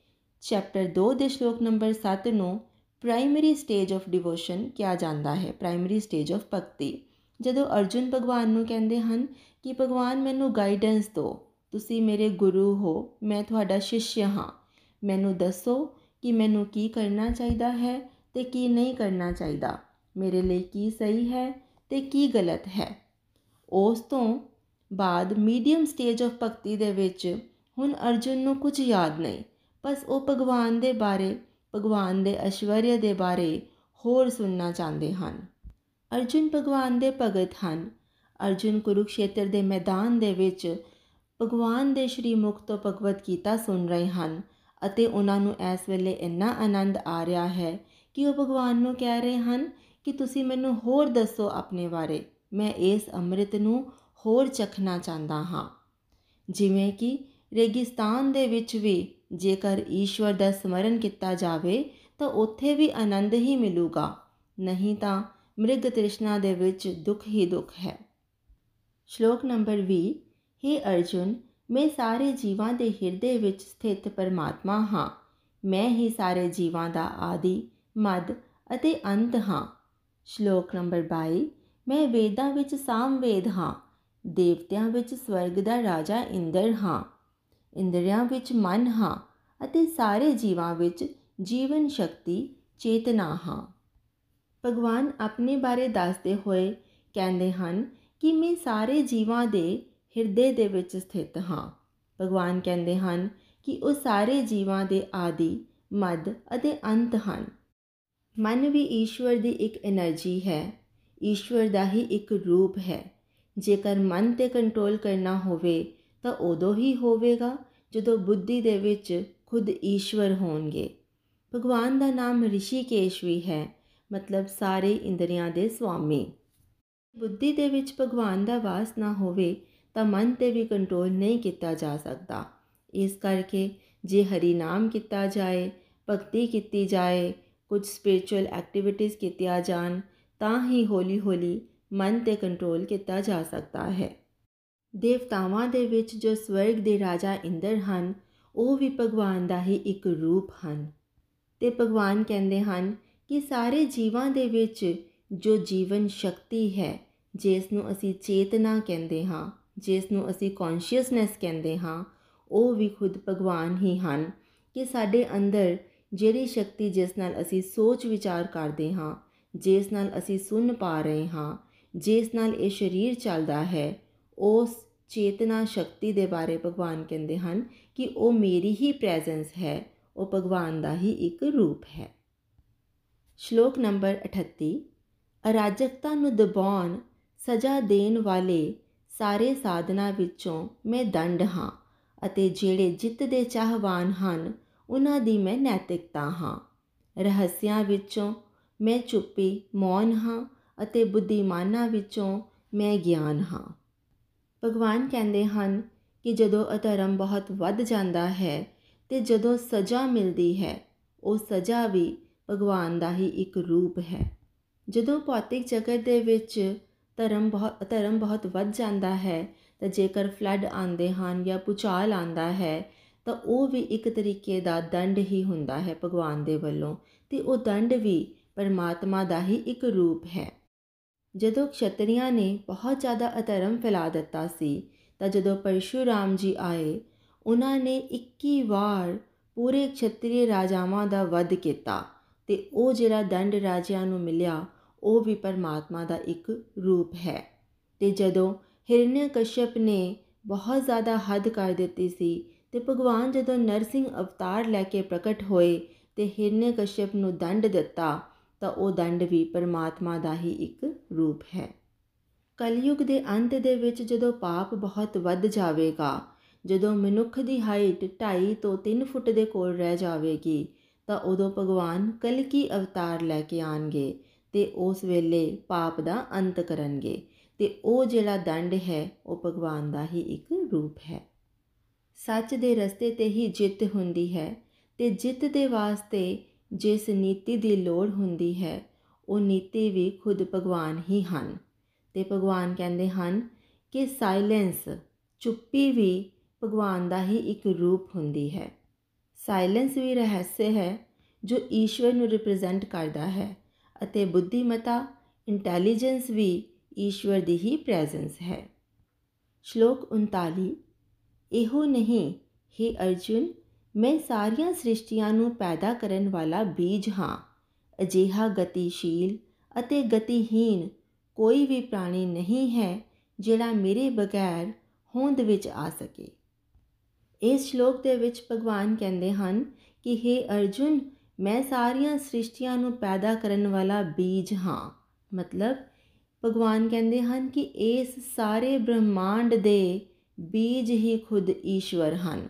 ਚੈਪਟਰ 2 ਦੇ ਸ਼ਲੋਕ ਨੰਬਰ 7 ਨੂੰ ਪ੍ਰਾਇਮਰੀ ਸਟੇਜ ਆਫ ਡਿਵੋਸ਼ਨ ਕਿਹਾ ਜਾਂਦਾ ਹੈ ਪ੍ਰਾਇਮਰੀ ਸਟੇਜ ਆਫ ਭਗਤੀ। ਜਦੋਂ ਅਰਜੁਨ ਭਗਵਾਨ ਨੂੰ ਕਹਿੰਦੇ ਹਨ ਕਿ ਭਗਵਾਨ ਮੈਨੂੰ ਗਾਈਡੈਂਸ ਦਿਓ, ਤੁਸੀਂ ਮੇਰੇ ਗੁਰੂ ਹੋ, ਮੈਂ ਤੁਹਾਡਾ ਸ਼ਿਸ਼ਯ ਹਾਂ, ਮੈਨੂੰ ਦੱਸੋ ਕਿ ਮੈਨੂੰ ਕੀ ਕਰਨਾ ਚਾਹੀਦਾ ਹੈ ਤੇ ਕੀ ਨਹੀਂ ਕਰਨਾ ਚਾਹੀਦਾ, ਮੇਰੇ ਲਈ ਕੀ ਸਹੀ ਹੈ ਤੇ ਕੀ ਗਲਤ ਹੈ। ਉਸ ਤੋਂ ਬਾਅਦ ਮੀਡੀਅਮ ਸਟੇਜ ਆਫ ਭਗਤੀ ਦੇ ਵਿੱਚ ਹੁਣ ਅਰਜੁਨ ਨੂੰ ਕੁਝ ਯਾਦ ਨਹੀਂ ਬਸ ਉਹ ਭਗਵਾਨ ਦੇ ਬਾਰੇ, ਭਗਵਾਨ ਦੇ ਐਸ਼ਵਰਯ ਦੇ ਬਾਰੇ ਹੋਰ ਸੁਣਨਾ ਚਾਹੁੰਦੇ ਹਨ। ਅਰਜੁਨ ਭਗਵਾਨ ਦੇ ਭਗਤ ਹਨ। ਅਰਜੁਨ ਕੁਰੂਕਸ਼ੇਤਰ ਦੇ ਮੈਦਾਨ ਦੇ ਵਿੱਚ ਭਗਵਾਨ ਦੇ ਸ਼੍ਰੀ ਮੁਖ ਤੋਂ ਭਗਵਤ ਗੀਤਾ ਸੁਣ ਰਹੇ ਹਨ ਅਤੇ ਉਹਨਾਂ ਨੂੰ ਇਸ ਵੇਲੇ ਇੰਨਾ ਆਨੰਦ ਆ ਰਿਹਾ ਹੈ ਕਿ ਉਹ ਭਗਵਾਨ ਨੂੰ ਕਹਿ ਰਹੇ ਹਨ ਕਿ ਤੁਸੀਂ ਮੈਨੂੰ ਹੋਰ ਦੱਸੋ ਆਪਣੇ ਬਾਰੇ। ਮੈਂ ਇਸ ਅੰਮ੍ਰਿਤ ਨੂੰ ਹੋਰ ਚਖਣਾ ਚਾਹੁੰਦਾ ਹਾਂ। ਜਿਵੇਂ ਕਿ ਰੇਗਿਸਤਾਨ ਦੇ ਵਿੱਚ ਵੀ ਜੇਕਰ ਈਸ਼ਵਰ ਦਾ ਸਮਰਨ ਕੀਤਾ ਜਾਵੇ, ਤਾਂ ਉੱਥੇ ਵੀ ਆਨੰਦ ਹੀ ਮਿਲੂਗਾ। ਨਹੀਂ ਤਾਂ ਮ੍ਰਿਗ ਤ੍ਰਿਸ਼ਨਾ ਦੇ ਵਿੱਚ ਦੁੱਖ ਹੀ ਦੁੱਖ ਹੈ। ਸ਼ਲੋਕ ਨੰਬਰ 20 हे ਅਰਜੁਨ, ਮੈਂ ਸਾਰੇ ਜੀਵਾਂ ਦੇ ਹਿਰਦੇ ਵਿੱਚ ਸਥਿਤ ਪਰਮਾਤਮਾ ਹਾਂ। ਮੈਂ ਹੀ ਸਾਰੇ ਜੀਵਾਂ ਦਾ ਆਦਿ ਮਦ ਅਤੇ ਅੰਤ ਹਾਂ। ਸ਼ਲੋਕ ਨੰਬਰ 22 ਮੈਂ ਵੇਦਾਂ ਵਿੱਚ ਸਾਮਵੇਦ ਹਾਂ। ਦੇਵਤਿਆਂ ਵਿੱਚ ਸਵਰਗ ਦਾ ਰਾਜਾ ਇੰਦਰ ਹਾਂ। ਇੰਦਰੀਆਂ ਵਿੱਚ ਮਨ ਹਾਂ ਅਤੇ ਸਾਰੇ ਜੀਵਾਂ ਵਿੱਚ ਜੀਵਨ ਸ਼ਕਤੀ, ਚੇਤਨਾ ਹਾਂ। ਭਗਵਾਨ ਆਪਣੇ ਬਾਰੇ ਦੱਸਦੇ ਹੋਏ ਕਹਿੰਦੇ ਹਨ ਕਿ ਮੈਂ ਸਾਰੇ ਜੀਵਾਂ ਦੇ ਹਿਰਦੇ ਦੇ ਵਿੱਚ ਸਥਿਤ ਹਾਂ। ਭਗਵਾਨ ਕਹਿੰਦੇ ਹਨ ਕਿ ਉਹ ਸਾਰੇ ਜੀਵਾਂ ਦੇ ਆਦੀ, ਮੱਧ ਅਤੇ ਅੰਤ ਹਨ। ਮਨ ਵੀ ਈਸ਼ਵਰ ਦੀ ਇੱਕ એનર્ਜੀ ਹੈ। ਈਸ਼ਵਰ ਦਾ ਹੀ ਇੱਕ ਰੂਪ ਹੈ। ਜੇਕਰ ਮਨ ਤੇ ਕੰਟਰੋਲ ਕਰਨਾ ਹੋਵੇ ਤਾਂ ਉਦੋਂ ਹੀ ਹੋਵੇਗਾ। ਜਦੋਂ ਬੁੱਧੀ ਦੇ ਵਿੱਚ ਖੁਦ ਈਸ਼ਵਰ ਹੋਣਗੇ। ਭਗਵਾਨ ਦਾ ਨਾਮ ਰਿਸ਼ੀਕੇਸ਼ ਵੀ ਹੈ, ਮਤਲਬ ਸਾਰੇ ਇੰਦਰੀਆਂ ਦੇ ਸੁਆਮੀ। ਬੁੱਧੀ ਦੇ ਵਿੱਚ ਭਗਵਾਨ ਦਾ ਵਾਸ ਨਾ ਹੋਵੇ ਤਾਂ ਮਨ ਤੇ ਵੀ ਕੰਟਰੋਲ ਨਹੀਂ ਕੀਤਾ ਜਾ ਸਕਦਾ। ਇਸ ਕਰਕੇ ਜੇ ਹਰੀ ਨਾਮ ਕੀਤਾ ਜਾਏ, ਭਗਤੀ ਕੀਤੀ ਜਾਏ, ਕੁਝ ਸਪਿਰਚੁਅਲ ਐਕਟੀਵਿਟੀਜ਼ ਕੀਤੀਆਂ ਜਾਣ, ਤਾਂ ਹੀ ਹੌਲੀ-ਹੌਲੀ ਮਨ ਤੇ ਕੰਟਰੋਲ ਕੀਤਾ ਜਾ ਸਕਦਾ ਹੈ। ਦੇਵਤਾਵਾਂ ਦੇ ਵਿੱਚ ਜੋ ਸਵਰਗ ਦੇ ਰਾਜਾ ਇੰਦਰ ਹਨ, ਉਹ ਵੀ ਭਗਵਾਨ ਦਾ ਹੀ ਇੱਕ ਰੂਪ ਹਨ। ਤੇ ਭਗਵਾਨ ਕਹਿੰਦੇ ਹਨ ਕਿ ਸਾਰੇ ਜੀਵਾਂ ਦੇ ਵਿੱਚ ਜੋ ਜੀਵਨ ਸ਼ਕਤੀ ਹੈ, ਜਿਸ ਨੂੰ ਅਸੀਂ ਚੇਤਨਾ ਕਹਿੰਦੇ ਹਾਂ, ਜਿਸ ਨੂੰ ਅਸੀਂ ਕੌਨਸ਼ੀਅਸਨੈਸ ਕਹਿੰਦੇ ਹਾਂ, ਉਹ ਵੀ ਖੁਦ ਭਗਵਾਨ ਹੀ ਹਨ ਕਿ ਸਾਡੇ ਅੰਦਰ ਜਿਹੜੀ ਸ਼ਕਤੀ ਜਿਸ ਨਾਲ ਅਸੀਂ ਸੋਚ ਵਿਚਾਰ ਕਰਦੇ ਹਾਂ, ਜਿਸ ਨਾਲ ਅਸੀਂ ਸੁਣ ਪਾ ਰਹੇ ਹਾਂ, ਜਿਸ ਨਾਲ ਇਹ ਸਰੀਰ ਚੱਲਦਾ ਹੈ ਉਸ ਚੇਤਨਾ ਸ਼ਕਤੀ ਦੇ ਬਾਰੇ ਭਗਵਾਨ ਕਹਿੰਦੇ ਹਨ ਕਿ ਉਹ ਮੇਰੀ ਹੀ ਪ੍ਰੈਜ਼ੈਂਸ ਹੈ, ਉਹ ਭਗਵਾਨ ਦਾ ਹੀ ਇੱਕ ਰੂਪ ਹੈ। ਸ਼ਲੋਕ ਨੰਬਰ 38 ਅਰਾਜਕਤਾ ਨੂੰ ਦਬਾਉਣ, ਸਜ਼ਾ ਦੇਣ ਵਾਲੇ ਸਾਰੇ ਸਾਧਨਾ ਵਿੱਚੋਂ ਮੈਂ ਦੰਡ ਹਾਂ ਅਤੇ ਜਿਹੜੇ ਜਿੱਤ ਦੇ ਚਾਹਵਾਨ ਹਨ, ਉਹਨਾਂ ਦੀ ਮੈਂ ਨੈਤਿਕਤਾ ਹਾਂ। ਰਹੱਸਿਆਂ ਵਿੱਚੋਂ ਮੈਂ ਚੁੱਪੀ ਮੌਨ ਹਾਂ ਅਤੇ ਬੁੱਧੀਮਾਨਾਂ ਵਿੱਚੋਂ ਮੈਂ ਗਿਆਨ ਹਾਂ। ਭਗਵਾਨ ਕਹਿੰਦੇ ਹਨ ਕਿ ਜਦੋਂ ਅਧਰਮ ਬਹੁਤ ਵੱਧ ਜਾਂਦਾ ਹੈ ਤੇ ਜਦੋਂ ਸਜ਼ਾ ਮਿਲਦੀ ਹੈ, ਉਹ ਸਜ਼ਾ ਵੀ ਭਗਵਾਨ ਦਾ ਹੀ ਇੱਕ ਰੂਪ ਹੈ। ਜਦੋਂ ਭੌਤਿਕ ਜਗਤ ਦੇ ਵਿੱਚ ਧਰਮ ਬਹੁਤ ਧਰਮ ਬਹੁਤ ਵੱਧ ਜਾਂਦਾ ਹੈ, ਤਾਂ ਜੇਕਰ ਫਲੱਡ ਆਉਂਦੇ ਹਨ ਜਾਂ ਪੁਚਾਲ ਆਂਦਾ ਹੈ, ਤਾਂ ਉਹ ਵੀ ਇੱਕ ਤਰੀਕੇ ਦਾ ਦੰਡ ਹੀ ਹੁੰਦਾ ਹੈ ਭਗਵਾਨ ਦੇ ਵੱਲੋਂ ਤੇ ਉਹ ਦੰਡ ਵੀ ਪਰਮਾਤਮਾ ਦਾ ਹੀ ਇੱਕ ਰੂਪ ਹੈ। ਜਦੋਂ ਖਤਰੀਆਂ ਨੇ ਬਹੁਤ ਜ਼ਿਆਦਾ ਅਧਰਮ ਫੈਲਾ ਦਿੱਤਾ ਸੀ, ਤਾਂ ਜਦੋਂ ਪਰਸ਼ੂਰਾਮ ਜੀ ਆਏ, ਉਹਨਾਂ ਨੇ 21 ਵਾਰ ਪੂਰੇ ਖੱਤਰੀ ਰਾਜਾਵਾਂ ਦਾ ਵਧ ਕੀਤਾ ਤੇ ਉਹ ਜਿਹੜਾ ਦੰਡ ਰਾਜਿਆਂ ਨੂੰ ਮਿਲਿਆ, ਉਹ ਵੀ ਪਰਮਾਤਮਾ ਦਾ ਇੱਕ ਰੂਪ ਹੈ। ਤੇ ਜਦੋਂ ਹਿਰਣਿਆਕਸ਼ਪ ਨੇ ਬਹੁਤ ਜ਼ਿਆਦਾ ਹੱਦ ਕਰ ਦਿੱਤੀ ਸੀ ਤੇ ਭਗਵਾਨ ਜਦੋਂ ਨਰਸਿੰਘ ਅਵਤਾਰ ਲੈ ਕੇ ਪ੍ਰਗਟ ਹੋਏ ਤੇ ਹਿਰਣਿਆਕਸ਼ਪ ਨੂੰ ਦੰਡ ਦਿੱਤਾ ਤਾਂ ਉਹ ਦੰਡ ਵੀ ਪਰਮਾਤਮਾ ਦਾ ਹੀ ਇੱਕ ਰੂਪ ਹੈ। ਕਲਯੁਗ ਦੇ ਅੰਤ ਦੇ ਵਿੱਚ ਜਦੋਂ ਪਾਪ ਬਹੁਤ ਵੱਧ ਜਾਵੇਗਾ, ਜਦੋਂ ਮਨੁੱਖ ਦੀ ਹਾਈਟ 2.5 ਤੋਂ 3 ਫੁੱਟ ਦੇ ਕੋਲ ਰਹਿ ਜਾਵੇਗੀ, ਤਾਂ ਉਦੋਂ ਭਗਵਾਨ ਕਲਕੀ ਅਵਤਾਰ ਲੈ ਕੇ ਆਣਗੇ ਤੇ ਉਸ ਵੇਲੇ ਪਾਪ ਦਾ ਅੰਤ ਕਰਨਗੇ ਤੇ ਉਹ ਜਿਹੜਾ ਦੰਡ ਹੈ, ਉਹ ਭਗਵਾਨ ਦਾ ਹੀ ਇੱਕ ਰੂਪ ਹੈ। ਸੱਚ ਦੇ ਰਸਤੇ ਤੇ ਹੀ ਜਿੱਤ ਹੁੰਦੀ ਹੈ ਤੇ ਜਿੱਤ ਦੇ ਵਾਸਤੇ ਜਿਸ ਨੀਤੀ ਦੀ ਲੋੜ ਹੁੰਦੀ ਹੈ, ਉਹ ਨੀਤੀ ਵੀ ਖੁਦ ਭਗਵਾਨ ਹੀ ਹਨ। ਤੇ ਭਗਵਾਨ ਕਹਿੰਦੇ ਹਨ ਕਿ ਸਾਇਲੈਂਸ ਚੁੱਪੀ ਵੀ ਭਗਵਾਨ ਦਾ ਹੀ ਇੱਕ ਰੂਪ ਹੁੰਦੀ ਹੈ। ਸਾਇਲੈਂਸ ਵੀ ਰਹੱਸੇ ਹੈ ਜੋ ਈਸ਼ਵਰ ਨੂੰ ਰਿਪਰੈਜ਼ੈਂਟ ਕਰਦਾ ਹੈ ਅਤੇ ਬੁੱਧੀਮਤਾ ਇੰਟੈਲੀਜੈਂਸ ਵੀ ਈਸ਼ਵਰ ਦੀ ਹੀ ਪ੍ਰੈਜ਼ੈਂਸ ਹੈ। ਸ਼ਲੋਕ 39 ਇਹੋ ਨਹੀਂ हे ਅਰਜੁਨ ਮੈਂ ਸਾਰੀਆਂ ਸ੍ਰਿਸ਼ਟੀਆਂ ਨੂੰ ਪੈਦਾ ਕਰਨ ਵਾਲਾ ਬੀਜ ਹਾਂ। ਅਜੀਹਾ ਗਤੀਸ਼ੀਲ ਅਤੇ ਗਤੀਹੀਨ ਕੋਈ ਵੀ ਪ੍ਰਾਣੀ ਨਹੀਂ ਹੈ ਜਿਹੜਾ ਮੇਰੇ ਬਗੈਰ ਹੋਂਦ ਵਿੱਚ ਆ ਸਕੇ। ਇਸ ਸ਼ਲੋਕ ਦੇ ਵਿੱਚ ਭਗਵਾਨ ਕਹਿੰਦੇ ਹਨ ਕਿ हे ਅਰਜੁਨ, ਮੈਂ ਸਾਰੀਆਂ ਸ੍ਰਿਸ਼ਟੀਆਂ ਨੂੰ ਪੈਦਾ ਕਰਨ ਵਾਲਾ ਬੀਜ ਹਾਂ। ਮਤਲਬ, ਭਗਵਾਨ ਕਹਿੰਦੇ ਹਨ ਕਿ ਇਸ ਸਾਰੇ ਬ੍ਰਹਮਾਂਡ ਦੇ ਬੀਜ ਹੀ ਖੁਦ ਈਸ਼ਵਰ ਹਨ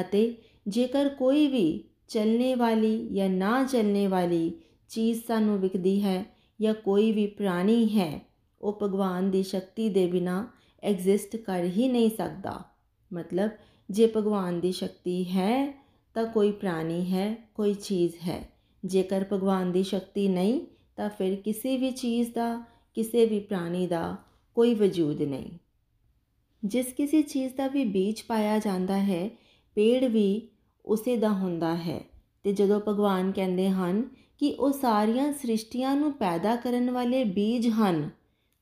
ਅਤੇ ਜੇਕਰ ਕੋਈ ਵੀ ਚੱਲਣੇ ਵਾਲੀ ਜਾਂ ਨਾ ਚੱਲਣੇ ਵਾਲੀ ਚੀਜ਼ ਸਾਨੂੰ ਵਿਕਦੀ ਹੈ ਜਾਂ ਕੋਈ ਵੀ ਪ੍ਰਾਣੀ ਹੈ, ਉਹ ਭਗਵਾਨ ਦੀ ਸ਼ਕਤੀ ਦੇ ਬਿਨਾ ਐਗਜ਼ਿਸਟ ਕਰ ਹੀ ਨਹੀਂ ਸਕਦਾ। ਮਤਲਬ, ਜੇ ਭਗਵਾਨ ਦੀ ਸ਼ਕਤੀ ਹੈ, ਤਾਂ ਕੋਈ ਪ੍ਰਾਣੀ ਹੈ, ਕੋਈ ਚੀਜ਼ ਹੈ। ਜੇਕਰ ਭਗਵਾਨ ਦੀ ਸ਼ਕਤੀ ਨਹੀਂ, ਤਾਂ ਫਿਰ ਕਿਸੇ ਵੀ ਚੀਜ਼ ਦਾ, ਕਿਸੇ ਵੀ ਪ੍ਰਾਣੀ ਦਾ ਕੋਈ ਵਜੂਦ ਨਹੀਂ। ਜਿਸ ਕਿਸੇ ਚੀਜ਼ ਦਾ ਵੀ ਬੀਜ ਪਾਇਆ ਜਾਂਦਾ ਹੈ, ਪੇੜ ਵੀ ਉਸੇ ਦਾ ਹੁੰਦਾ ਹੈ। ਤੇ ਜਦੋਂ ਭਗਵਾਨ ਕਹਿੰਦੇ ਹਨ ਕਿ ਉਹ ਸਾਰੀਆਂ ਸ੍ਰਿਸ਼ਟੀਆਂ ਨੂੰ ਪੈਦਾ ਕਰਨ ਵਾਲੇ ਬੀਜ ਹਨ,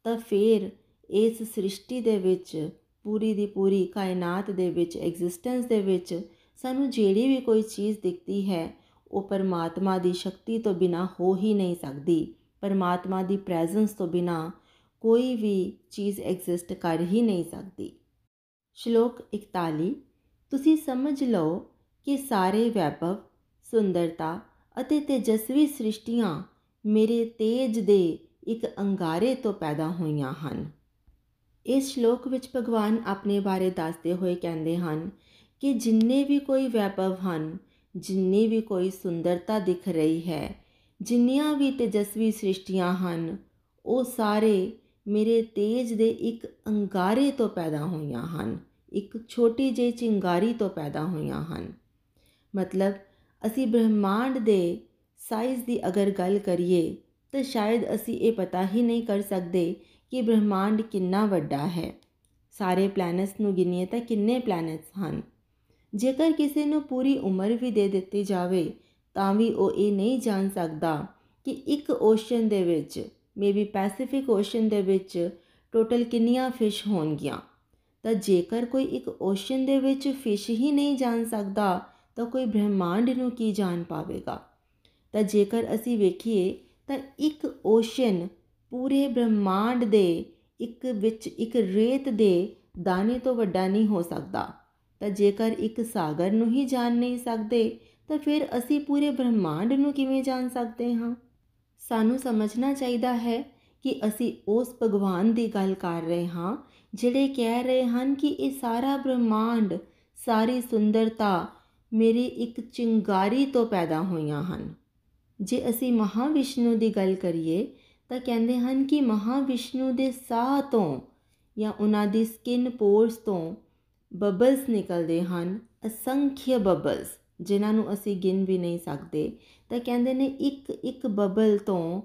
ਤਾਂ ਫਿਰ ਇਸ ਸ੍ਰਿਸ਼ਟੀ ਦੇ ਵਿੱਚ, ਪੂਰੀ ਦੀ ਪੂਰੀ ਕਾਇਨਾਤ ਦੇ ਵਿੱਚ ਐਗਜ਼ਿਸਟੈਂਸ ਦੇ ਵਿੱਚ ਸਾਨੂੰ ਜਿਹੜੀ ਵੀ ਕੋਈ ਚੀਜ਼ ਦਿਖਦੀ ਹੈ, ਉਹ ਪਰਮਾਤਮਾ ਦੀ ਸ਼ਕਤੀ ਤੋਂ ਬਿਨਾ ਹੋ ਹੀ ਨਹੀਂ ਸਕਦੀ। ਪਰਮਾਤਮਾ ਦੀ ਪ੍ਰੈਜ਼ੈਂਸ ਤੋਂ ਬਿਨਾ ਕੋਈ ਵੀ ਚੀਜ਼ ਐਗਜ਼ਿਸਟ ਕਰ ਹੀ ਨਹੀਂ ਸਕਦੀ। ਸ਼ਲੋਕ 41 ਤੁਸੀਂ ਸਮਝ ਲਓ ਕਿ ਸਾਰੇ ਵੈਭਵ, ਸੁੰਦਰਤਾ ਅਤੇ ਤੇਜਸਵੀ ਸ੍ਰਿਸ਼ਟੀਆਂ ਮੇਰੇ ਤੇਜ ਦੇ ਇੱਕ ਅੰਗਾਰੇ ਤੋਂ ਪੈਦਾ ਹੋਈਆਂ ਹਨ। ਇਸ ਸ਼ਲੋਕ ਵਿੱਚ ਭਗਵਾਨ ਆਪਣੇ ਬਾਰੇ ਦੱਸਦੇ ਹੋਏ ਕਹਿੰਦੇ ਹਨ ਕਿ ਜਿੰਨੇ ਵੀ ਕੋਈ ਵੈਭਵ ਹਨ, ਜਿੰਨੀ ਵੀ ਕੋਈ ਸੁੰਦਰਤਾ ਦਿਖ ਰਹੀ ਹੈ, ਜਿੰਨੀਆਂ ਵੀ ਤੇਜਸਵੀ ਸ੍ਰਿਸ਼ਟੀਆਂ ਹਨ, ਉਹ ਸਾਰੇ ਮੇਰੇ ਤੇਜ ਦੇ ਇੱਕ ਅੰਗਾਰੇ ਤੋਂ ਪੈਦਾ ਹੋਈਆਂ ਹਨ, ਇੱਕ ਛੋਟੀ ਜਿਹੀ ਚਿੰਗਾਰੀ ਤੋਂ ਪੈਦਾ ਹੋਈਆਂ ਹਨ। ਮਤਲਬ, ਅਸੀਂ ਬ੍ਰਹਿਮੰਡ ਦੇ ਸਾਈਜ਼ ਦੀ ਅਗਰ ਗੱਲ ਕਰੀਏ, ਤਾਂ ਸ਼ਾਇਦ ਅਸੀਂ ਇਹ ਪਤਾ ਹੀ ਨਹੀਂ ਕਰ ਸਕਦੇ ਕਿ ਬ੍ਰਹਿਮੰਡ ਕਿੰਨਾ ਵੱਡਾ ਹੈ। ਸਾਰੇ ਪਲੈਨਟਸ ਨੂੰ ਗਿਣੀਏ ਤਾਂ ਕਿੰਨੇ ਪਲੈਨਟਸ ਹਨ? ਜੇਕਰ ਕਿਸੇ ਨੂੰ ਪੂਰੀ ਉਮਰ ਵੀ ਦੇ ਦਿੱਤੀ ਜਾਵੇ, ਤਾਂ ਵੀ ਉਹ ਇਹ ਨਹੀਂ ਜਾਣ ਸਕਦਾ ਕਿ ਇੱਕ ਓਸ਼ਨ ਦੇ ਵਿੱਚ ਮੇਬੀ ਪੈਸੀਫਿਕ ਓਸ਼ਨ ਦੇ ਵਿੱਚ ਟੋਟਲ ਕਿੰਨੀਆਂ ਫਿਸ਼ ਹੋਣਗੀਆਂ। ਤਾਂ ਜੇਕਰ ਕੋਈ ਇੱਕ ਓਸ਼ਨ ਦੇ ਵਿੱਚ ਫਿਸ਼ ਹੀ ਨਹੀਂ ਜਾਣ ਸਕਦਾ ਤਾਂ ਕੋਈ ਬ੍ਰਹਿਮੰਡ ਨੂੰ ਕੀ ਜਾਣ ਪਾਵੇਗਾ? ਤਾਂ ਜੇਕਰ ਅਸੀਂ ਵੇਖੀਏ ਤਾਂ ਇੱਕ ਓਸ਼ਨ ਪੂਰੇ ਬ੍ਰਹਿਮੰਡ ਦੇ ਇੱਕ ਵਿੱਚ ਇੱਕ ਰੇਤ ਦੇ ਦਾਣੇ ਤੋਂ ਵੱਡਾ ਨਹੀਂ ਹੋ ਸਕਦਾ। ਤਾਂ ਜੇਕਰ ਇੱਕ ਸਾਗਰ ਨੂੰ ਹੀ ਜਾਣ ਨਹੀਂ ਸਕਦੇ, ਤਾਂ ਫਿਰ ਅਸੀਂ ਪੂਰੇ ਬ੍ਰਹਿਮੰਡ ਨੂੰ ਕਿਵੇਂ ਜਾਣ ਸਕਦੇ ਹਾਂ? ਸਾਨੂੰ ਸਮਝਣਾ ਚਾਹੀਦਾ ਹੈ ਕਿ ਅਸੀਂ ਉਸ ਭਗਵਾਨ ਦੀ ਗੱਲ ਕਰ ਰਹੇ ਹਾਂ, ਜਿਹੜੇ ਕਹਿ ਰਹੇ ਹਨ ਕਿ ਇਹ ਸਾਰਾ ਬ੍ਰਹਿਮੰਡ, ਸਾਰੀ ਸੁੰਦਰਤਾ ਮੇਰੀ ਇੱਕ ਚਿੰਗਾਰੀ ਤੋਂ ਪੈਦਾ ਹੋਈਆਂ ਹਨ। ਜੇ ਅਸੀਂ ਮਹਾਵਿਸ਼ਨੂੰ ਦੀ ਗੱਲ ਕਰੀਏ, ਤਾਂ ਕਹਿੰਦੇ ਹਨ ਕਿ ਮਹਾਵਿਸ਼ਨੂੰ ਦੇ ਸਾਹ ਤੋਂ ਜਾਂ ਉਹਨਾਂ ਦੀ ਸਕਿਨ ਪੋਰਸ ਤੋਂ ਬਬਲਸ ਨਿਕਲਦੇ ਹਨ, ਅਸੰਖਿਆ ਬਬਲਸ ਜਿਨ੍ਹਾਂ ਨੂੰ ਅਸੀਂ ਗਿਣ ਵੀ ਨਹੀਂ ਸਕਦੇ। ਤਾਂ ਕਹਿੰਦੇ ਨੇ ਇੱਕ ਇੱਕ ਬਬਲ ਤੋਂ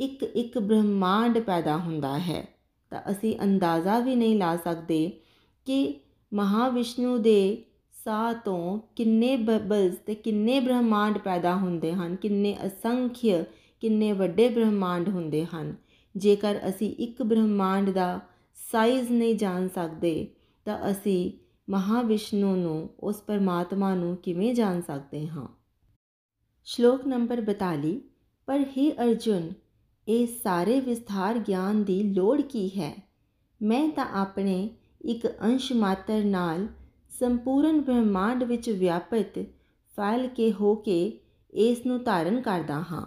ਇੱਕ ਇੱਕ ਬ੍ਰਹਮਾਂਡ ਪੈਦਾ ਹੁੰਦਾ ਹੈ। ਤਾਂ ਅਸੀਂ ਅੰਦਾਜ਼ਾ ਵੀ ਨਹੀਂ ਲਾ ਸਕਦੇ ਕਿ ਮਹਾਵਿਸ਼ਨੂੰ ਦੇ ਸਾਹ ਤੋਂ ਕਿੰਨੇ ਬਬਲਸ ਤੇ ਕਿੰਨੇ ਬ੍ਰਹਮਾਂਡ ਪੈਦਾ ਹੁੰਦੇ ਹਨ, ਕਿੰਨੇ ਅਸੰਖਿਆ ਕਿੰਨੇ ਵੱਡੇ ਬ੍ਰਹਮਾਂਡ ਹੁੰਦੇ ਹਨ। ਜੇਕਰ ਅਸੀਂ ਇੱਕ ਬ੍ਰਹਮਾਂਡ ਦਾ ਸਾਈਜ਼ ਨਹੀਂ ਜਾਣ ਸਕਦੇ, ਤਾਂ ਅਸੀਂ ਮਹਾਵਿਸ਼ਨੂੰ ਨੂੰ, ਉਸ ਪਰਮਾਤਮਾ ਨੂੰ ਕਿਵੇਂ ਜਾਣ ਸਕਦੇ ਹਾਂ? ਸ਼ਲੋਕ ਨੰਬਰ 42 ਪਰ ਹੀ ਅਰਜੁਨ, ਇਹ ਸਾਰੇ ਵਿਸਥਾਰ ਗਿਆਨ ਦੀ ਲੋੜ ਕੀ ਹੈ? ਮੈਂ ਤਾਂ ਆਪਣੇ ਇੱਕ ਅੰਸ਼ ਮਾਤਰ ਨਾਲ ਸੰਪੂਰਨ ਬ੍ਰਹਿਮੰਡ ਵਿੱਚ ਵਿਆਪਿਤ ਫੈਲ ਕੇ ਹੋ ਕੇ ਇਸ ਨੂੰ ਧਾਰਨ ਕਰਦਾ ਹਾਂ।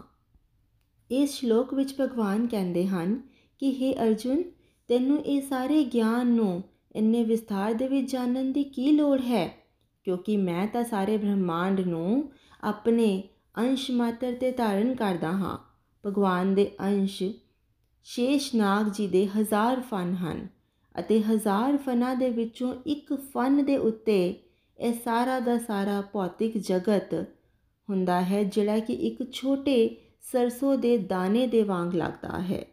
ਇਸ ਸ਼ਲੋਕ ਵਿੱਚ ਭਗਵਾਨ ਕਹਿੰਦੇ ਹਨ ਕਿ हे ਅਰਜੁਨ, ਤੈਨੂੰ ਇਹ ਸਾਰੇ ਗਿਆਨ ਨੂੰ ਇੰਨੇ ਵਿਸਥਾਰ ਦੇ ਵਿੱਚ ਜਾਣਨ ਦੀ ਕੀ ਲੋੜ ਹੈ? ਕਿਉਂਕਿ ਮੈਂ ਤਾਂ ਸਾਰੇ ਬ੍ਰਹਿਮੰਡ ਨੂੰ ਆਪਣੇ ਅੰਸ਼ ਮਾਤਰ ਤੇ ਧਾਰਨ ਕਰਦਾ ਹਾਂ। ਭਗਵਾਨ ਦੇ ਅੰਸ਼ ਸ਼ੇਸ਼ਨਾਗ ਜੀ ਦੇ ਹਜ਼ਾਰ ਫਨ ਹਨ। ਅਤੇ ਹਜ਼ਾਰ ਫਨਾਂ ਦੇ ਵਿੱਚੋਂ ਇੱਕ ਫਨ ਦੇ ਉੱਤੇ ਇਹ ਸਾਰਾ ਦਾ ਸਾਰਾ ਭੌਤਿਕ ਜਗਤ ਹੁੰਦਾ ਹੈ, ਜਿਹੜਾ ਕਿ ਇੱਕ ਛੋਟੇ ਸਰਸੋਂ ਦੇ ਦਾਣੇ ਦੇ ਵਾਂਗ ਲੱਗਦਾ ਹੈ।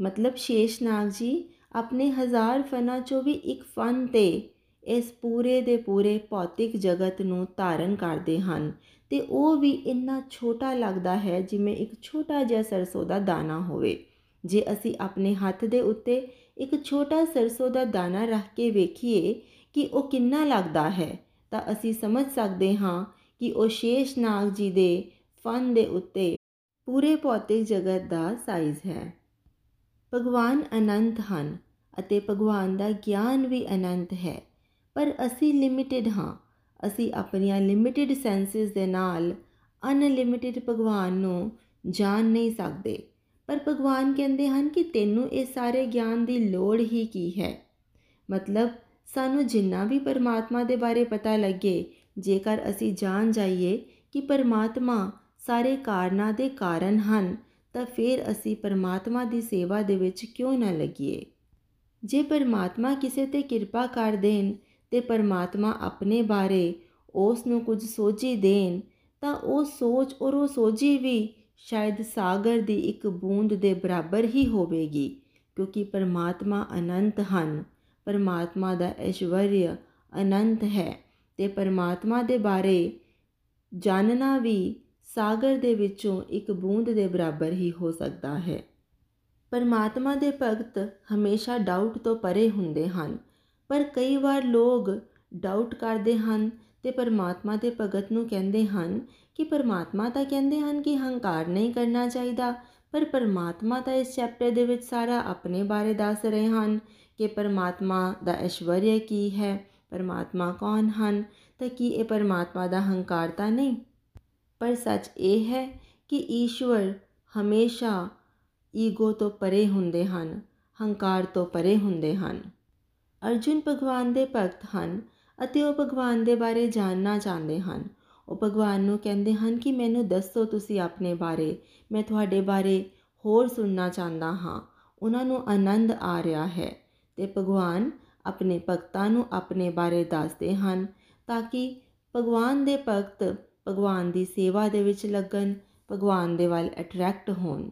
ਮਤਲਬ ਸ਼ੇਸ਼ਨਾਗ ਜੀ, ਆਪਣੇ ਹਜ਼ਾਰ ਫਨਾਂ ਚੋਂ ਵੀ ਇੱਕ ਫਨ ਤੇ ਇਸ ਪੂਰੇ ਦੇ ਪੂਰੇ ਭੌਤਿਕ ਜਗਤ ਨੂੰ ਧਾਰਨ ਕਰਦੇ ਹਨ ਤੇ ਉਹ ਵੀ ਇੰਨਾ ਛੋਟਾ ਲੱਗਦਾ ਹੈ ਜਿਵੇਂ ਇੱਕ ਛੋਟਾ ਜਿਹਾ ਸਰਸੋਂ ਦਾ ਦਾਣਾ ਹੋਵੇ। ਜੇ ਅਸੀਂ ਆਪਣੇ ਹੱਥ ਦੇ ਉੱਤੇ ਇੱਕ ਛੋਟਾ ਸਰਸੋਂ ਦਾ ਦਾਣਾ ਰੱਖ ਕੇ ਵੇਖੀਏ ਕਿ ਉਹ ਕਿੰਨਾ ਲੱਗਦਾ ਹੈ, ਤਾਂ ਅਸੀਂ ਸਮਝ ਸਕਦੇ ਹਾਂ ਕਿ ਉਹ ਸ਼ੇਸ਼ਨਾਗ ਜੀ ਦੇ ਫਨ ਦੇ ਉੱਤੇ ਪੂਰੇ ਭੌਤਿਕ ਜਗਤ ਦਾ ਸਾਈਜ਼ ਹੈ। ਭਗਵਾਨ ਅਨੰਤ ਹਨ ਅਤੇ ਭਗਵਾਨ ਦਾ ਗਿਆਨ ਵੀ ਅਨੰਤ ਹੈ, ਪਰ ਅਸੀਂ ਲਿਮਿਟਿਡ ਹਾਂ। ਅਸੀਂ ਆਪਣੀਆਂ ਲਿਮਿਟਿਡ ਸੈਂਸਸ ਦੇ ਨਾਲ ਅਨਲਿਮਿਟਿਡ ਭਗਵਾਨ ਨੂੰ ਜਾਣ ਨਹੀਂ ਸਕਦੇ। ਪਰ ਭਗਵਾਨ ਕਹਿੰਦੇ ਹਨ ਕਿ ਤੈਨੂੰ ਇਹ ਸਾਰੇ ਗਿਆਨ ਦੀ ਲੋੜ ਹੀ ਕੀ ਹੈ? ਮਤਲਬ, ਸਾਨੂੰ ਜਿੰਨਾ ਵੀ ਪਰਮਾਤਮਾ ਦੇ ਬਾਰੇ ਪਤਾ ਲੱਗੇ, ਜੇਕਰ ਅਸੀਂ ਜਾਣ ਜਾਈਏ ਕਿ ਪਰਮਾਤਮਾ ਸਾਰੇ ਕਾਰਨਾਂ ਦੇ ਕਾਰਨ ਹਨ, ਤਾਂ ਫਿਰ ਅਸੀਂ ਪਰਮਾਤਮਾ ਦੀ ਸੇਵਾ ਦੇ ਵਿੱਚ ਕਿਉਂ ਨਾ ਲੱਗੀਏ? ਜੇ ਪਰਮਾਤਮਾ ਕਿਸੇ ਤੇ ਕਿਰਪਾ ਕਰ ਦੇਣ ਤੇ ਪਰਮਾਤਮਾ ਆਪਣੇ ਬਾਰੇ ਉਸ ਨੂੰ ਕੁਝ ਸੋਝੀ ਦੇਣ, ਤਾਂ ਉਹ ਸੋਚ ਔਰ ਉਹ ਸੋਝੀ ਵੀ ਸ਼ਾਇਦ ਸਾਗਰ ਦੀ ਇੱਕ ਬੂੰਦ ਦੇ ਬਰਾਬਰ ਹੀ ਹੋਵੇਗੀ, ਕਿਉਂਕਿ ਪਰਮਾਤਮਾ ਅਨੰਤ ਹਨ। ਪਰਮਾਤਮਾ ਦਾ ਐਸ਼ਵਰਯ ਅਨੰਤ ਹੈ ਤੇ ਪਰਮਾਤਮਾ ਦੇ ਬਾਰੇ ਜਾਣਨਾ ਵੀ ਸਾਗਰ ਦੇ ਵਿੱਚੋਂ ਇੱਕ ਬੂੰਦ ਦੇ ਬਰਾਬਰ ਹੀ ਹੋ ਸਕਦਾ ਹੈ। ਪਰਮਾਤਮਾ ਦੇ ਭਗਤ ਹਮੇਸ਼ਾ ਡਾਊਟ ਤੋਂ ਪਰੇ ਹੁੰਦੇ ਹਨ, ਪਰ ਕਈ ਵਾਰ ਲੋਕ ਡਾਊਟ ਕਰਦੇ ਹਨ ਤੇ ਪਰਮਾਤਮਾ ਦੇ ਭਗਤ ਨੂੰ ਕਹਿੰਦੇ ਹਨ ਕਿ ਪਰਮਾਤਮਾ ਤਾਂ ਕਹਿੰਦੇ ਹਨ ਕਿ ਹੰਕਾਰ ਨਹੀਂ ਕਰਨਾ ਚਾਹੀਦਾ, ਪਰ ਪਰਮਾਤਮਾ ਤਾਂ ਇਸ ਚੈਪਟਰ ਦੇ ਵਿੱਚ ਸਾਰਾ ਆਪਣੇ ਬਾਰੇ ਦੱਸ ਰਹੇ ਹਨ ਕਿ ਪਰਮਾਤਮਾ ਦਾ ਐਸ਼ਵਰਯ ਕੀ ਹੈ, ਪਰਮਾਤਮਾ ਕੌਣ ਹਨ, ਤਾਂ ਕੀ ਇਹ ਪਰਮਾਤਮਾ ਦਾ ਹੰਕਾਰ ਤਾਂ ਨਹੀਂ? ਪਰ ਸੱਚ ਇਹ ਹੈ ਕਿ ਈਸ਼ਵਰ ਹਮੇਸ਼ਾ ਈਗੋ ਤੋਂ ਪਰੇ ਹੁੰਦੇ ਹਨ, ਹੰਕਾਰ ਤੋਂ ਪਰੇ ਹੁੰਦੇ ਹਨ। ਅਰਜੁਨ ਭਗਵਾਨ ਦੇ ਭਗਤ ਹਨ ਅਤੇ ਉਹ ਭਗਵਾਨ ਦੇ ਬਾਰੇ ਜਾਣਨਾ ਚਾਹੁੰਦੇ ਹਨ। ਉਹ ਭਗਵਾਨ ਨੂੰ ਕਹਿੰਦੇ ਹਨ ਕਿ ਮੈਨੂੰ ਦੱਸੋ ਤੁਸੀਂ ਆਪਣੇ ਬਾਰੇ। ਮੈਂ ਤੁਹਾਡੇ ਬਾਰੇ ਹੋਰ ਸੁਣਨਾ ਚਾਹੁੰਦਾ ਹਾਂ। ਉਹਨਾਂ ਨੂੰ ਆਨੰਦ ਆ ਰਿਹਾ ਹੈ ਤੇ ਭਗਵਾਨ ਆਪਣੇ ਭਗਤਾਂ ਨੂੰ ਆਪਣੇ ਬਾਰੇ ਦੱਸਦੇ ਹਨ ਤਾਂ ਕਿ ਭਗਵਾਨ ਦੇ ਭਗਤ ਭਗਵਾਨ ਦੀ ਸੇਵਾ ਦੇ ਵਿੱਚ ਲੱਗਣ, ਭਗਵਾਨ ਦੇ ਵੱਲ ਅਟਰੈਕਟ ਹੋਣ।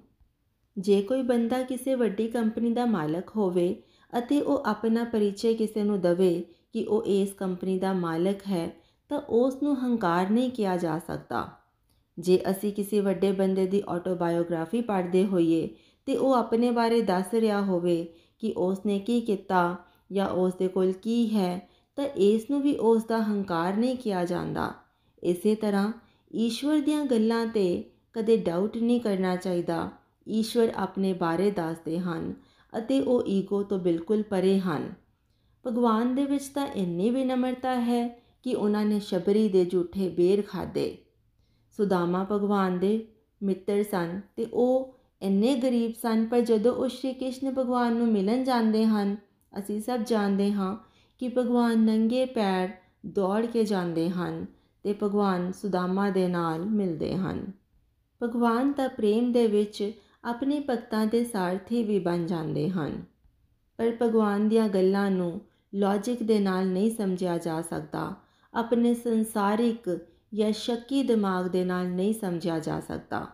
ਜੇ ਕੋਈ ਬੰਦਾ ਕਿਸੇ ਵੱਡੀ ਕੰਪਨੀ ਦਾ ਮਾਲਕ ਹੋਵੇ ਅਤੇ ਉਹ ਆਪਣਾ ਪਰਿਚੈ ਕਿਸੇ ਨੂੰ ਦਵੇ ਕਿ ਉਹ ਇਸ ਕੰਪਨੀ ਦਾ ਮਾਲਕ ਹੈ ਤਾਂ ਉਸ ਨੂੰ ਹੰਕਾਰ ਨਹੀਂ ਕਿਹਾ ਜਾ ਸਕਦਾ। ਜੇ ਅਸੀਂ ਕਿਸੇ ਵੱਡੇ ਬੰਦੇ ਦੀ ਆਟੋਬਾਇਓਗ੍ਰਾਫੀ ਪੜ੍ਹਦੇ ਹੋਈਏ ਤੇ ਉਹ ਆਪਣੇ ਬਾਰੇ ਦੱਸ ਰਿਹਾ ਹੋਵੇ ਕਿ ਉਸ ਨੇ ਕੀ ਕੀਤਾ ਜਾਂ ਉਸ ਦੇ ਕੋਲ ਕੀ ਹੈ, ਤਾਂ ਇਸ ਨੂੰ ਵੀ ਉਸ ਦਾ ਹੰਕਾਰ ਨਹੀਂ ਕਿਹਾ ਜਾਂਦਾ। ਇਸੇ ਤਰ੍ਹਾਂ ਈਸ਼ਵਰ ਦੀਆਂ ਗੱਲਾਂ ਤੇ ਕਦੇ ਡਾਊਟ ਨਹੀਂ ਕਰਨਾ ਚਾਹੀਦਾ। ਈਸ਼ਵਰ ਆਪਣੇ ਬਾਰੇ ਦੱਸਦੇ ਹਨ ਅਤੇ ਉਹ ਈਗੋ ਤੋਂ ਬਿਲਕੁਲ ਪਰੇ ਹਨ। ਭਗਵਾਨ ਦੇ ਵਿੱਚ ਤਾਂ ਇੰਨੀ ਵਿਨਮਰਤਾ ਹੈ ਕਿ ਉਹਨਾਂ ਨੇ ਸ਼ਬਰੀ ਦੇ ਝੂਠੇ ਬੇਰ ਖਾਦੇ ਸੁਦਾਮਾ ਭਗਵਾਨ ਦੇ ਮਿੱਤਰ ਸਨ ਤੇ ਉਹ ਇੰਨੇ ਗਰੀਬ ਸਨ, ਪਰ ਜਦੋਂ ਉਹ ਸ਼੍ਰੀ ਕ੍ਰਿਸ਼ਨ ਭਗਵਾਨ ਨੂੰ ਮਿਲਣ ਜਾਂਦੇ ਹਨ, ਅਸੀਂ ਸਭ ਜਾਣਦੇ ਹਾਂ ਕਿ ਭਗਵਾਨ ਨੰਗੇ ਪੈਰ ਦੌੜ ਕੇ ਜਾਂਦੇ ਹਨ ਤੇ ਭਗਵਾਨ ਸੁਦਾਮਾ ਦੇ ਨਾਲ ਮਿਲਦੇ ਹਨ। ਭਗਵਾਨ ਤਾਂ ਪ੍ਰੇਮ ਦੇ ਵਿੱਚ ਆਪਣੇ ਭਗਤਾਂ ਦੇ ਸਾਰਥੀ ਵੀ ਬਣ ਜਾਂਦੇ ਹਨ, ਪਰ ਭਗਵਾਨ ਦੀਆਂ ਗੱਲਾਂ ਨੂੰ ਲੌਜੀਕ ਦੇ ਨਾਲ ਨਹੀਂ ਸਮਝਿਆ ਜਾ ਸਕਦਾ। ਆਪਣੇ ਸੰਸਾਰਿਕ ਜਾਂ ਸ਼ੱਕੀ ਦਿਮਾਗ ਦੇ ਨਾਲ ਨਹੀਂ ਸਮਝਿਆ ਜਾ ਸਕਦਾ।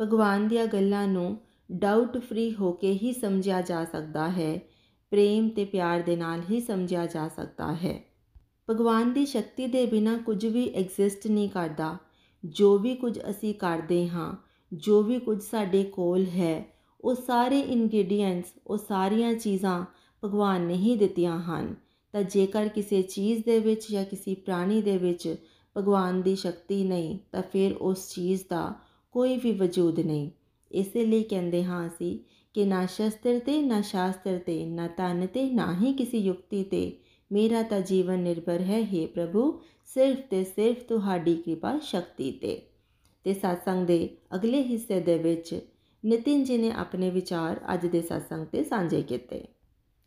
ਭਗਵਾਨ ਦੀਆਂ ਗੱਲਾਂ ਨੂੰ ਡਾਊਟ ਫ੍ਰੀ ਹੋ ਕੇ ਹੀ ਸਮਝਿਆ ਜਾ ਸਕਦਾ ਹੈ, ਪ੍ਰੇਮ ਤੇ ਪਿਆਰ ਦੇ ਨਾਲ ਹੀ ਸਮਝਿਆ ਜਾ ਸਕਦਾ ਹੈ। ਭਗਵਾਨ ਦੀ ਸ਼ਕਤੀ ਦੇ ਬਿਨਾ ਕੁਝ ਵੀ ਐਗਜ਼ਿਸਟ ਨਹੀਂ ਕਰਦਾ। ਜੋ ਵੀ ਕੁਝ ਅਸੀਂ ਕਰਦੇ ਹਾਂ, ਜੋ ਵੀ ਕੁਝ ਸਾਡੇ ਕੋਲ ਹੈ, ਉਹ ਸਾਰੇ ਇਨਗਰੀਡੀਐਂਟਸ ਉਹ ਸਾਰੀਆਂ ਚੀਜ਼ਾਂ ਭਗਵਾਨ ਨੇ ਹੀ ਦਿੱਤੀਆਂ ਹਨ। ਤਾਂ ਜੇਕਰ ਕਿਸੇ ਚੀਜ਼ ਦੇ ਵਿੱਚ ਜਾਂ ਕਿਸੇ ਪ੍ਰਾਣੀ ਦੇ ਵਿੱਚ ਭਗਵਾਨ ਦੀ ਸ਼ਕਤੀ ਨਹੀਂ, ਤਾਂ ਫਿਰ ਉਸ ਚੀਜ਼ ਦਾ ਕੋਈ ਵੀ ਵਜੂਦ ਨਹੀਂ। ਇਸੇ ਲਈ ਕਹਿੰਦੇ ਹਾਂ ਅਸੀਂ ਕਿ ਨਾ ਸ਼ਸਤਰ ਤੇ, ਨਾ ਸ਼ਾਸਤਰ ਤੇ, ਨਾ ਤਨ ਤੇ, ਨਾ ਹੀ ਕਿਸੇ ਯੁਕਤੀ ਤੇ ਮੇਰਾ ਤਾਂ ਜੀਵਨ ਨਿਰਭਰ ਹੈ हे ਪ੍ਰਭੂ, ਸਿਰਫ ਤੇ ਸਿਰਫ ਤੁਹਾਡੀ ਕਿਰਪਾ ਸ਼ਕਤੀ ਤੇ। ਤੇ satsang ਦੇ ਅਗਲੇ ਹਿੱਸੇ ਦੇ ਵਿੱਚ ਨਿਤਿਨ ਜੀ ਨੇ ਆਪਣੇ ਵਿਚਾਰ ਅੱਜ ਦੇ satsang ਤੇ ਸਾਂਝੇ ਕੀਤੇ।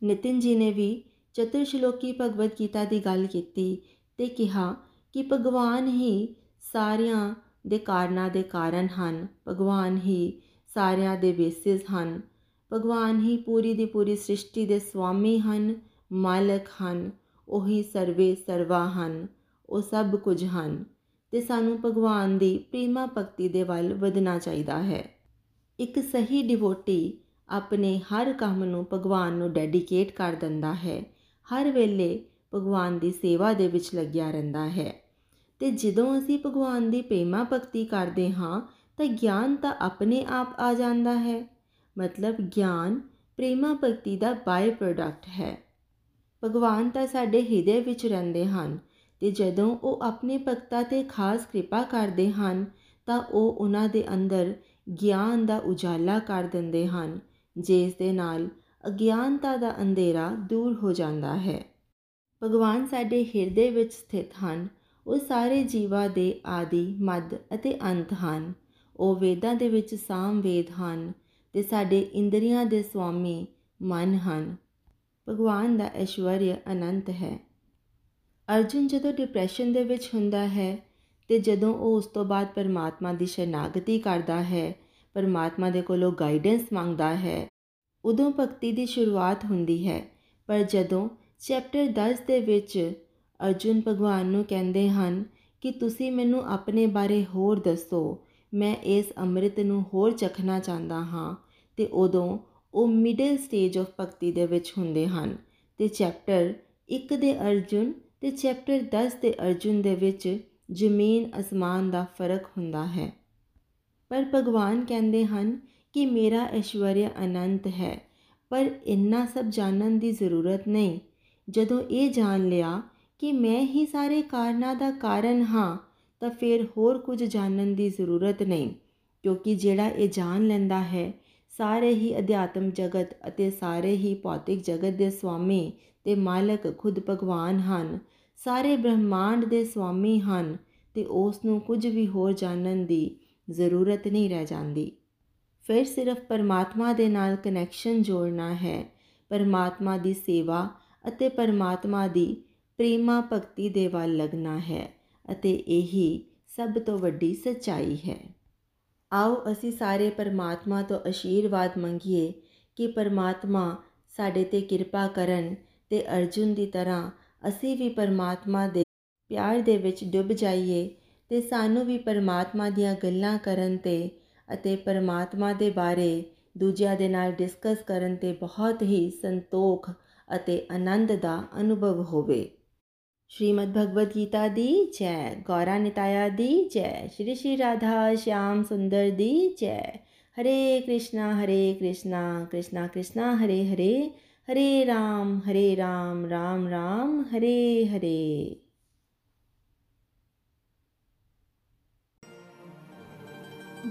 ਨਿਤਿਨ ਜੀ ਨੇ ਵੀ ਚਤੁਰ ਸ਼ਲੋਕੀ ਭਗਵਦ ਗੀਤਾ ਦੀ ਗੱਲ ਕੀਤੀ ਤੇ ਕਿਹਾ ਕਿ ਭਗਵਾਨ ਹੀ ਸਾਰਿਆਂ ਦੇ ਕਾਰਨਾਂ ਦੇ ਕਾਰਨ ਹਨ, ਭਗਵਾਨ ਹੀ ਸਾਰਿਆਂ ਦੇ ਬੇਸਿਸ ਹਨ, ਭਗਵਾਨ ਹੀ ਪੂਰੀ ਦੀ ਪੂਰੀ ਸ੍ਰਿਸ਼ਟੀ ਦੇ ਸਵਾਮੀ ਹਨ, ਮਾਲਕ ਹਨ, ਉਹੀ ਸਰਵੇ ਸਰਵਾ ਹਨ, ਉਹ ਸਭ ਕੁਝ ਹਨ, ਤੇ ਸਾਨੂੰ ਭਗਵਾਨ ਦੀ ਪ੍ਰੇਮਾ ਭਗਤੀ ਦੇ ਵੱਲ ਵਧਣਾ ਚਾਹੀਦਾ ਹੈ। ਇੱਕ ਸਹੀ ਡਿਵੋਟੀ ਆਪਣੇ ਹਰ ਕੰਮ ਨੂੰ ਭਗਵਾਨ ਨੂੰ ਡੈਡੀਕੇਟ ਕਰ ਦਿੰਦਾ ਹੈ। ਹਰ ਵੇਲੇ ਭਗਵਾਨ ਦੀ ਸੇਵਾ ਦੇ ਵਿੱਚ ਲੱਗਿਆ ਰਹਿੰਦਾ ਹੈ। ਤੇ ਜਦੋਂ ਅਸੀਂ ਭਗਵਾਨ ਦੀ ਪ੍ਰੇਮਾ ਭਗਤੀ ਕਰਦੇ ਹਾਂ, ਤਾਂ ਗਿਆਨ ਤਾਂ ਆਪਣੇ ਆਪ ਆ ਜਾਂਦਾ ਹੈ। ਮਤਲਬ ਗਿਆਨ ਪ੍ਰੇਮਾ ਭਗਤੀ ਦਾ ਬਾਈ ਪ੍ਰੋਡਕਟ ਹੈ। ਭਗਵਾਨ ਤਾਂ ਸਾਡੇ ਹਿਰਦੇ ਵਿੱਚ ਰਹਿੰਦੇ ਹਨ ਤੇ ਜਦੋਂ ਉਹ ਆਪਣੇ ਭਗਤਾਂ ਤੇ ਖਾਸ ਕਿਰਪਾ ਕਰਦੇ ਹਨ, ਤਾਂ ਉਹ ਉਹਨਾਂ ਦੇ ਅੰਦਰ ਗਿਆਨ ਦਾ ਉਜਾਲਾ ਕਰ ਦਿੰਦੇ ਹਨ, ਜਿਸ ਦੇ ਨਾਲ ਅਗਿਆਨਤਾ ਦਾ ਅੰਧੇਰਾ ਦੂਰ ਹੋ ਜਾਂਦਾ ਹੈ। ਭਗਵਾਨ ਸਾਡੇ ਹਿਰਦੇ ਵਿੱਚ ਸਥਿਤ ਹਨ। ਉਹ ਸਾਰੇ ਜੀਵਾਂ ਦੇ ਆਦੀ, ਮੱਧ ਅਤੇ ਅੰਤ ਹਨ। ਉਹ ਵੇਦਾਂ ਦੇ ਵਿੱਚ ਸਾਮ ਵੇਦ ਹਨ ਤੇ ਸਾਡੇ ਇੰਦਰੀਆਂ ਦੇ ਸੁਆਮੀ ਮਨ ਹਨ। ਭਗਵਾਨ ਦਾ ਐਸ਼ਵਰਯ ਅਨੰਤ ਹੈ। ਅਰਜੁਨ ਜਦੋਂ ਡਿਪਰੈਸ਼ਨ ਦੇ ਵਿੱਚ ਹੁੰਦਾ ਹੈ ਤੇ ਜਦੋਂ ਉਹ ਉਸ ਤੋਂ ਬਾਅਦ ਪਰਮਾਤਮਾ ਦੀ ਸ਼ਰਨਾਗਤੀ ਕਰਦਾ ਹੈ, ਪਰਮਾਤਮਾ ਦੇ ਕੋਲੋਂ ਗਾਈਡੈਂਸ ਮੰਗਦਾ ਹੈ ਉਦੋਂ ਭਗਤੀ ਦੀ ਸ਼ੁਰੂਆਤ ਹੁੰਦੀ ਹੈ। ਪਰ ਜਦੋਂ ਚੈਪਟਰ 10 ਦੇ ਵਿੱਚ ਅਰਜੁਨ ਭਗਵਾਨ ਨੂੰ ਕਹਿੰਦੇ ਹਨ ਕਿ ਤੁਸੀਂ ਮੈਨੂੰ ਆਪਣੇ ਬਾਰੇ ਹੋਰ ਦੱਸੋ, ਮੈਂ ਇਸ ਅੰਮ੍ਰਿਤ ਨੂੰ ਹੋਰ ਚਖਣਾ ਚਾਹੁੰਦਾ ਹਾਂ, ਤੇ ਉਦੋਂ ਉਹ ਮਿਡਲ ਸਟੇਜ ਆਫ ਭਗਤੀ ਦੇ ਵਿੱਚ ਹੁੰਦੇ ਹਨ। ਤੇ ਚੈਪਟਰ 1 ਦੇ ਅਰਜੁਨ ਤੇ ਚੈਪਟਰ 10 ਦੇ ਅਰਜੁਨ ਦੇ ਵਿੱਚ ਜ਼ਮੀਨ ਅਸਮਾਨ ਦਾ ਫ਼ਰਕ ਹੁੰਦਾ ਹੈ। ਪਰ ਭਗਵਾਨ ਕਹਿੰਦੇ ਹਨ ਕਿ ਮੇਰਾ ਐਸ਼ਵਰਯ ਅਨੰਤ ਹੈ, ਪਰ ਇੰਨਾ ਸਭ ਜਾਣਨ ਦੀ ਜ਼ਰੂਰਤ ਨਹੀਂ। ਜਦੋਂ ਇਹ ਜਾਣ ਲਿਆ ਕਿ ਮੈਂ ਹੀ ਸਾਰੇ ਕਾਰਨਾਂ ਦਾ ਕਾਰਨ ਹਾਂ, ਤਾਂ ਫਿਰ ਹੋਰ ਕੁਝ ਜਾਣਨ ਦੀ ਜ਼ਰੂਰਤ ਨਹੀਂ, ਕਿਉਂਕਿ ਜਿਹੜਾ ਇਹ ਜਾਣ ਲੈਂਦਾ ਹੈ, ਸਾਰੇ ਹੀ ਅਧਿਆਤਮ ਜਗਤ ਅਤੇ ਸਾਰੇ ਹੀ ਭੌਤਿਕ ਜਗਤ ਦੇ ਸੁਆਮੀ ਤੇ ਮਾਲਕ ਖੁਦ ਭਗਵਾਨ ਹਨ, ਸਾਰੇ ਬ੍ਰਹਮਾਂਡ ਦੇ ਸੁਆਮੀ ਹਨ ਤੇ ਉਸ ਨੂੰ ਕੁਝ ਵੀ ਹੋਰ ਜਾਣਨ ਦੀ ਜ਼ਰੂਰਤ ਨਹੀਂ ਰਹਿ ਜਾਂਦੀ। ਫਿਰ ਸਿਰਫ ਪਰਮਾਤਮਾ ਦੇ ਨਾਲ ਕਨੈਕਸ਼ਨ ਜੋੜਨਾ ਹੈ। ਪਰਮਾਤਮਾ ਦੀ ਸੇਵਾ ਅਤੇ ਪਰਮਾਤਮਾ ਦੀ ਪ੍ਰੇਮਾ ਭਗਤੀ ਦੇ ਵੱਲ ਲੱਗਣਾ ਹੈ ਅਤੇ ਇਹੀ ਸਭ ਤੋਂ ਵੱਡੀ ਸੱਚਾਈ ਹੈ। ਆਓ ਅਸੀਂ ਸਾਰੇ ਪਰਮਾਤਮਾ ਤੋਂ ਅਸ਼ੀਰਵਾਦ ਮੰਗੀਏ ਕਿ ਪਰਮਾਤਮਾ ਸਾਡੇ ਤੇ ਕਿਰਪਾ ਕਰਨ ਤੇ ਅਰਜੁਨ ਦੀ ਤਰ੍ਹਾਂ ਅਸੀਂ ਵੀ ਪਰਮਾਤਮਾ ਦੇ ਪਿਆਰ ਦੇ ਵਿੱਚ ਡੁੱਬ ਜਾਈਏ ਤੇ ਸਾਨੂੰ ਵੀ ਪਰਮਾਤਮਾ ਦੀਆਂ ਗੱਲਾਂ ਕਰਨ ਤੇ ਅਤੇ ਪਰਮਾਤਮਾ ਦੇ ਬਾਰੇ ਦੂਜਿਆਂ ਦੇ ਨਾਲ ਡਿਸਕਸ ਕਰਨ ਤੇ ਬਹੁਤ ਹੀ ਸੰਤੋਖ ਅਤੇ ਆਨੰਦ ਦਾ ਅਨੁਭਵ ਹੋਵੇ श्रीमद् भगवद गीता दी जय गौरा निताया दी जय श्री श्री राधा श्याम सुंदर दी जय हरे कृष्णा हरे कृष्णा कृष्णा कृष्णा हरे हरे हरे राम हरे राम राम राम हरे हरे